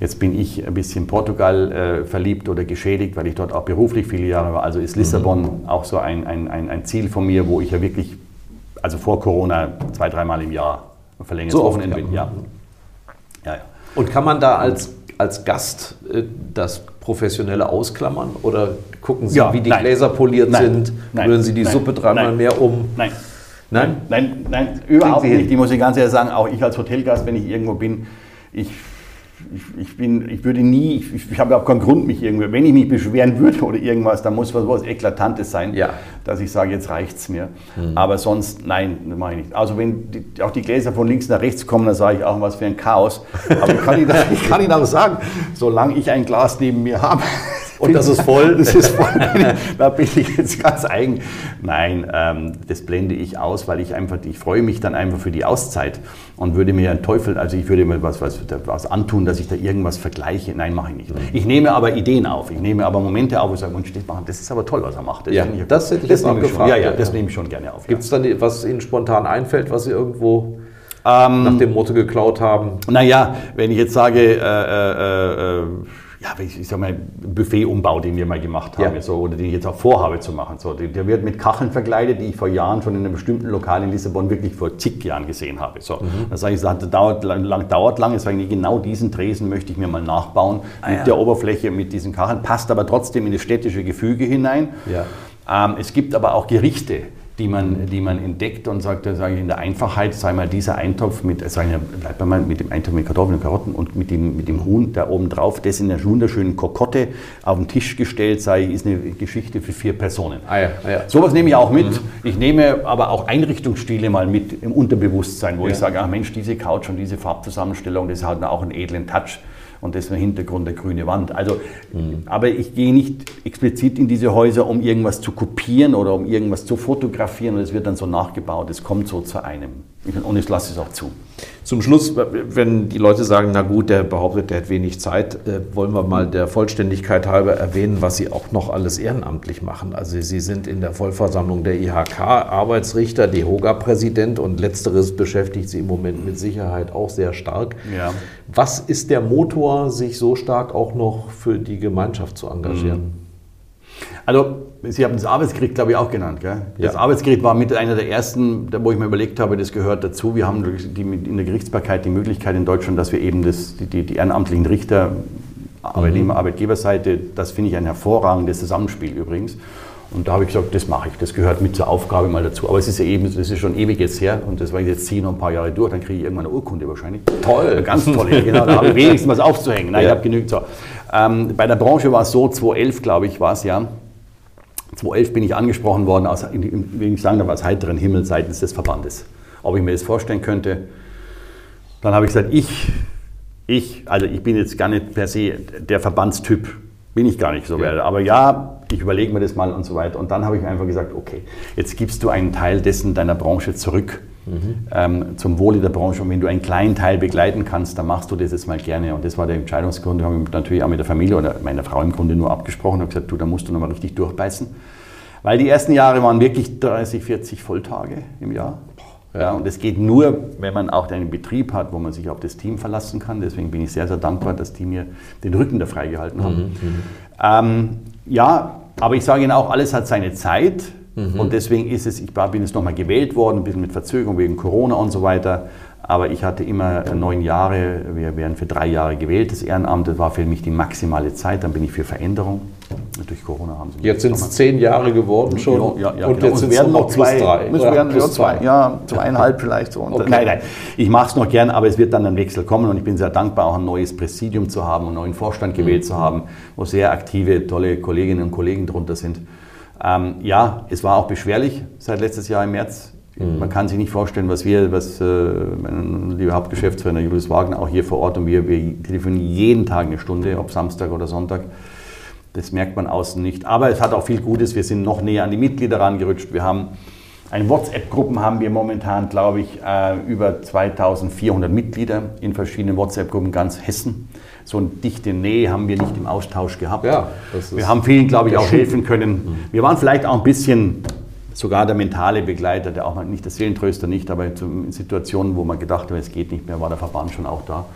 Jetzt bin ich ein bisschen Portugal äh, verliebt oder geschädigt, weil ich dort auch beruflich viele Jahre war. Also ist Lissabon auch so ein, ein, ein, ein Ziel von mir, wo ich ja wirklich, also vor Corona, zwei, dreimal im Jahr verlängertes So Wochenende ja. bin. Ja. Ja, ja. Und kann man da als, als Gast äh, das Professionelle ausklammern? Oder gucken Sie, Ja, wie die nein. Gläser poliert Nein. sind? Nein. Rühren Sie die. Suppe dreimal mehr um? Nein. Nein? Nein, nein, überhaupt nicht. Ich muss ich ganz ehrlich sagen, auch ich als Hotelgast, wenn ich irgendwo bin, ich, ich, ich, bin, ich würde nie, ich, ich habe auch keinen Grund, mich irgendwie, wenn ich mich beschweren würde oder irgendwas, dann muss was, was Eklatantes sein, Ja. dass ich sage, jetzt reicht es mir. Aber sonst, nein, das mache ich nicht. Also wenn die, auch die Gläser von links nach rechts kommen, dann sage ich auch, was für ein Chaos. Aber ich kann Ihnen, ich kann Ihnen auch sagen, solange ich ein Glas neben mir habe, Und das ist voll? das ist voll. da bin ich jetzt ganz eigen. Nein, ähm, das blende ich aus, weil ich einfach, ich freue mich dann einfach für die Auszeit und würde mir einen Teufel, also ich würde mir was, was, was antun, dass ich da irgendwas vergleiche. Nein, mache ich nicht. Ich nehme aber Ideen auf. Ich nehme aber Momente auf, wo ich sage, Mensch, das machen- das ist aber toll, was er macht. Ja, finde ich- das hätte ich jetzt auch schon, gefragt, Ja, ja, ja. das nehme ich schon gerne auf. Gibt es dann, was Ihnen spontan einfällt, was Sie irgendwo Ähm, nach dem Motto geklaut haben? Naja, wenn ich jetzt sage, äh, äh, äh, ja, ich, ich sag mal, Buffetumbau, den wir mal gemacht haben, Ja. so, oder den ich jetzt auch vorhabe zu machen. So, der, wird mit Kacheln verkleidet, die ich vor Jahren schon in einem bestimmten Lokal in Lissabon wirklich vor zig Jahren gesehen habe. So, Mhm. Das sage ich, das dauert lang, dauert lang. Ich, genau diesen Tresen möchte ich mir mal nachbauen mit Ah, ja. der Oberfläche, mit diesen Kacheln, passt aber trotzdem in das städtische Gefüge hinein. Ja. Ähm, es gibt aber auch Gerichte, die man, die man entdeckt und sagt, sage ich in der Einfachheit, sei mal dieser Eintopf mit, sag ich, bleibt mal mit dem Eintopf mit Kartoffeln und Karotten und mit dem, mit dem Huhn da oben drauf, das in einer wunderschönen Kokotte auf den Tisch gestellt, ich, ist eine Geschichte für vier Personen. Ah ja, ah ja. Sowas nehme ich auch mit. Ich nehme aber auch Einrichtungsstile mal mit im Unterbewusstsein, wo Ja. ich sage, ach Mensch, diese Couch und diese Farbzusammenstellung, das hat auch einen edlen Touch und das ist im Hintergrund der grüne Wand. Also, aber ich gehe nicht explizit in diese Häuser, um irgendwas zu kopieren oder um irgendwas zu fotografieren und es wird dann so nachgebaut. Es kommt so zu einem. Und ich lasse es auch zu. Zum Schluss, wenn die Leute sagen, na gut, der behauptet, der hat wenig Zeit, äh, wollen wir mal der Vollständigkeit halber erwähnen, was Sie auch noch alles ehrenamtlich machen. Also Sie sind in der Vollversammlung der IHK Arbeitsrichter, DEHOGA-Präsident und letzteres beschäftigt Sie im Moment mit Sicherheit auch sehr stark. Ja. Was ist der Motor, sich so stark auch noch für die Gemeinschaft zu engagieren? Also, Sie haben das Arbeitsgericht, glaube ich, auch genannt. Gell? Das Ja. Arbeitsgericht war mit einer der ersten, wo ich mir überlegt habe, das gehört dazu. Wir haben die, in der Gerichtsbarkeit die Möglichkeit in Deutschland, dass wir eben das, die, die, die ehrenamtlichen Richter, Arbeitnehmer, Arbeitgeberseite, das finde ich ein hervorragendes Zusammenspiel übrigens. Und da habe ich gesagt, das mache ich, das gehört mit zur Aufgabe mal dazu. Aber es ist ja eben, das ist schon ewig jetzt her und das war jetzt zehn noch ein paar Jahre durch, dann kriege ich irgendwann eine Urkunde wahrscheinlich. Toll. Eine ganz tolle, genau, da habe ich wenigstens was aufzuhängen. Nein, Ja. ich habe genügend. So. Ähm, bei der Branche war es so, 2011 glaube ich war es ja, 2011 bin ich angesprochen worden, aus, wie ich sagen darf, aus heiteren Himmel seitens des Verbandes, ob ich mir das vorstellen könnte. Dann habe ich gesagt, ich, ich, also ich bin jetzt gar nicht per se der Verbandstyp, bin ich gar nicht so. Ja. Aber ja, ich überlege mir das mal und so weiter. Und dann habe ich einfach gesagt, okay, jetzt gibst du einen Teil dessen deiner Branche zurück ähm, zum Wohle der Branche. Und wenn du einen kleinen Teil begleiten kannst, dann machst du das jetzt mal gerne. Und das war der Entscheidungsgrund. Da habe ich natürlich auch mit der Familie oder meiner Frau im Grunde nur abgesprochen und gesagt, du, da musst du nochmal richtig durchbeißen. Weil die ersten Jahre waren wirklich 30, 40 Volltage im Jahr. Ja, und es geht nur, wenn man auch einen Betrieb hat, wo man sich auf das Team verlassen kann. Deswegen bin ich sehr, sehr dankbar, dass die mir den Rücken da freigehalten haben. Ähm, ja, aber ich sage Ihnen auch, alles hat seine Zeit. Und deswegen ist es, ich bin jetzt nochmal gewählt worden, ein bisschen mit Verzögerung wegen Corona und so weiter. Aber ich hatte immer neun Jahre, wir werden für drei Jahre gewählt. Das Ehrenamt das war für mich die maximale Zeit. Dann bin ich für Veränderung. Durch Corona haben sie Jetzt sind es zehn Jahre geworden schon. Ja, ja, und genau. jetzt es werden noch zwei. drei. Oder werden plus zwei. Ja, zweieinhalb vielleicht so. Und Okay. Nein, nein. Ich mache es noch gern, aber es wird dann ein Wechsel kommen und ich bin sehr dankbar, auch ein neues Präsidium zu haben, einen neuen Vorstand gewählt zu haben, wo sehr aktive, tolle Kolleginnen und Kollegen drunter sind. Ähm, ja, es war auch beschwerlich seit letztes Jahr im März. Man kann sich nicht vorstellen, was wir, was äh, mein lieber Hauptgeschäftsführer Julius Wagner auch hier vor Ort und wir, wir telefonieren jeden Tag eine Stunde, ob Samstag oder Sonntag. Das merkt man außen nicht. Aber es hat auch viel Gutes. Wir sind noch näher an die Mitglieder rangerutscht. Wir haben ein WhatsApp-Gruppen haben wir momentan, glaube ich, äh, über 2400 Mitglieder in verschiedenen WhatsApp-Gruppen ganz Hessen. So eine dichte Nähe haben wir nicht im Austausch gehabt. Ja, wir haben vielen, glaube ich, auch helfen können. Wir waren vielleicht auch ein bisschen sogar der mentale Begleiter, der auch mal nicht der Seelentröster nicht, aber in Situationen, wo man gedacht hat, es geht nicht mehr, war der Verband schon auch da.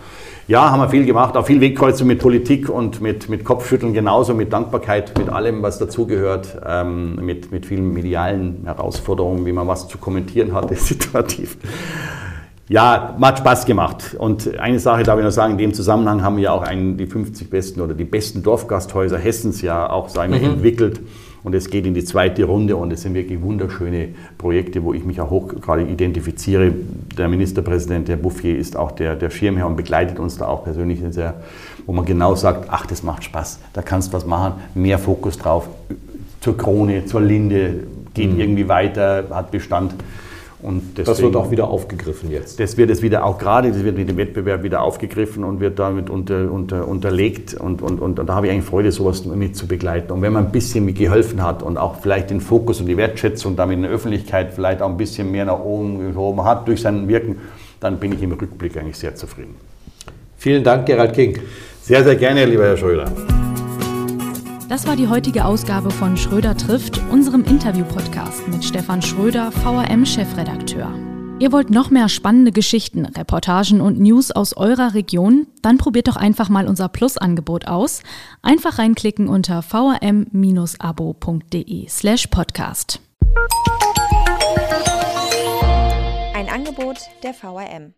Ja, haben wir viel gemacht, auch viel Wegkreuzung mit Politik und mit, mit Kopfschütteln genauso, mit Dankbarkeit, mit allem, was dazugehört, ähm, mit, mit vielen medialen Herausforderungen, wie man was zu kommentieren hatte, situativ. Ja, hat Spaß gemacht. Und eine Sache darf ich noch sagen, in dem Zusammenhang haben wir auch einen, die 50 besten oder die besten Dorfgasthäuser Hessens ja auch sagen wir, entwickelt. Und es geht in die zweite Runde und es sind wirklich wunderschöne Projekte, wo ich mich auch hoch gerade identifiziere. Der Ministerpräsident, der Bouffier, ist auch der, der Schirmherr und begleitet uns da auch persönlich sehr, wo man genau sagt, ach, das macht Spaß, da kannst du was machen, mehr Fokus drauf. Zur Krone, zur Linde, geht irgendwie weiter, hat Bestand. Und Das wird auch wieder aufgegriffen jetzt. das wird es wieder auch gerade, das wird mit dem Wettbewerb wieder aufgegriffen und wird damit unter, unter, unterlegt. Und, und, und, da habe ich eigentlich Freude, sowas mit zu begleiten. Und wenn man ein bisschen mit geholfen hat und auch vielleicht den Fokus und die Wertschätzung damit in der Öffentlichkeit vielleicht auch ein bisschen mehr nach oben geschoben hat durch sein Wirken, dann bin ich im Rückblick eigentlich sehr zufrieden. Vielen Dank, Gerald King. Sehr, sehr gerne, lieber Herr Schröder. Das war die heutige Ausgabe von Schröder trifft, unserem Interview-Podcast mit Stefan Schröder, VRM-Chefredakteur. Ihr wollt noch mehr spannende Geschichten, Reportagen und News aus eurer Region? Dann probiert doch einfach mal unser Plus-Angebot aus. Einfach reinklicken unter vrm-abo.de slash podcast. Ein Angebot der VRM.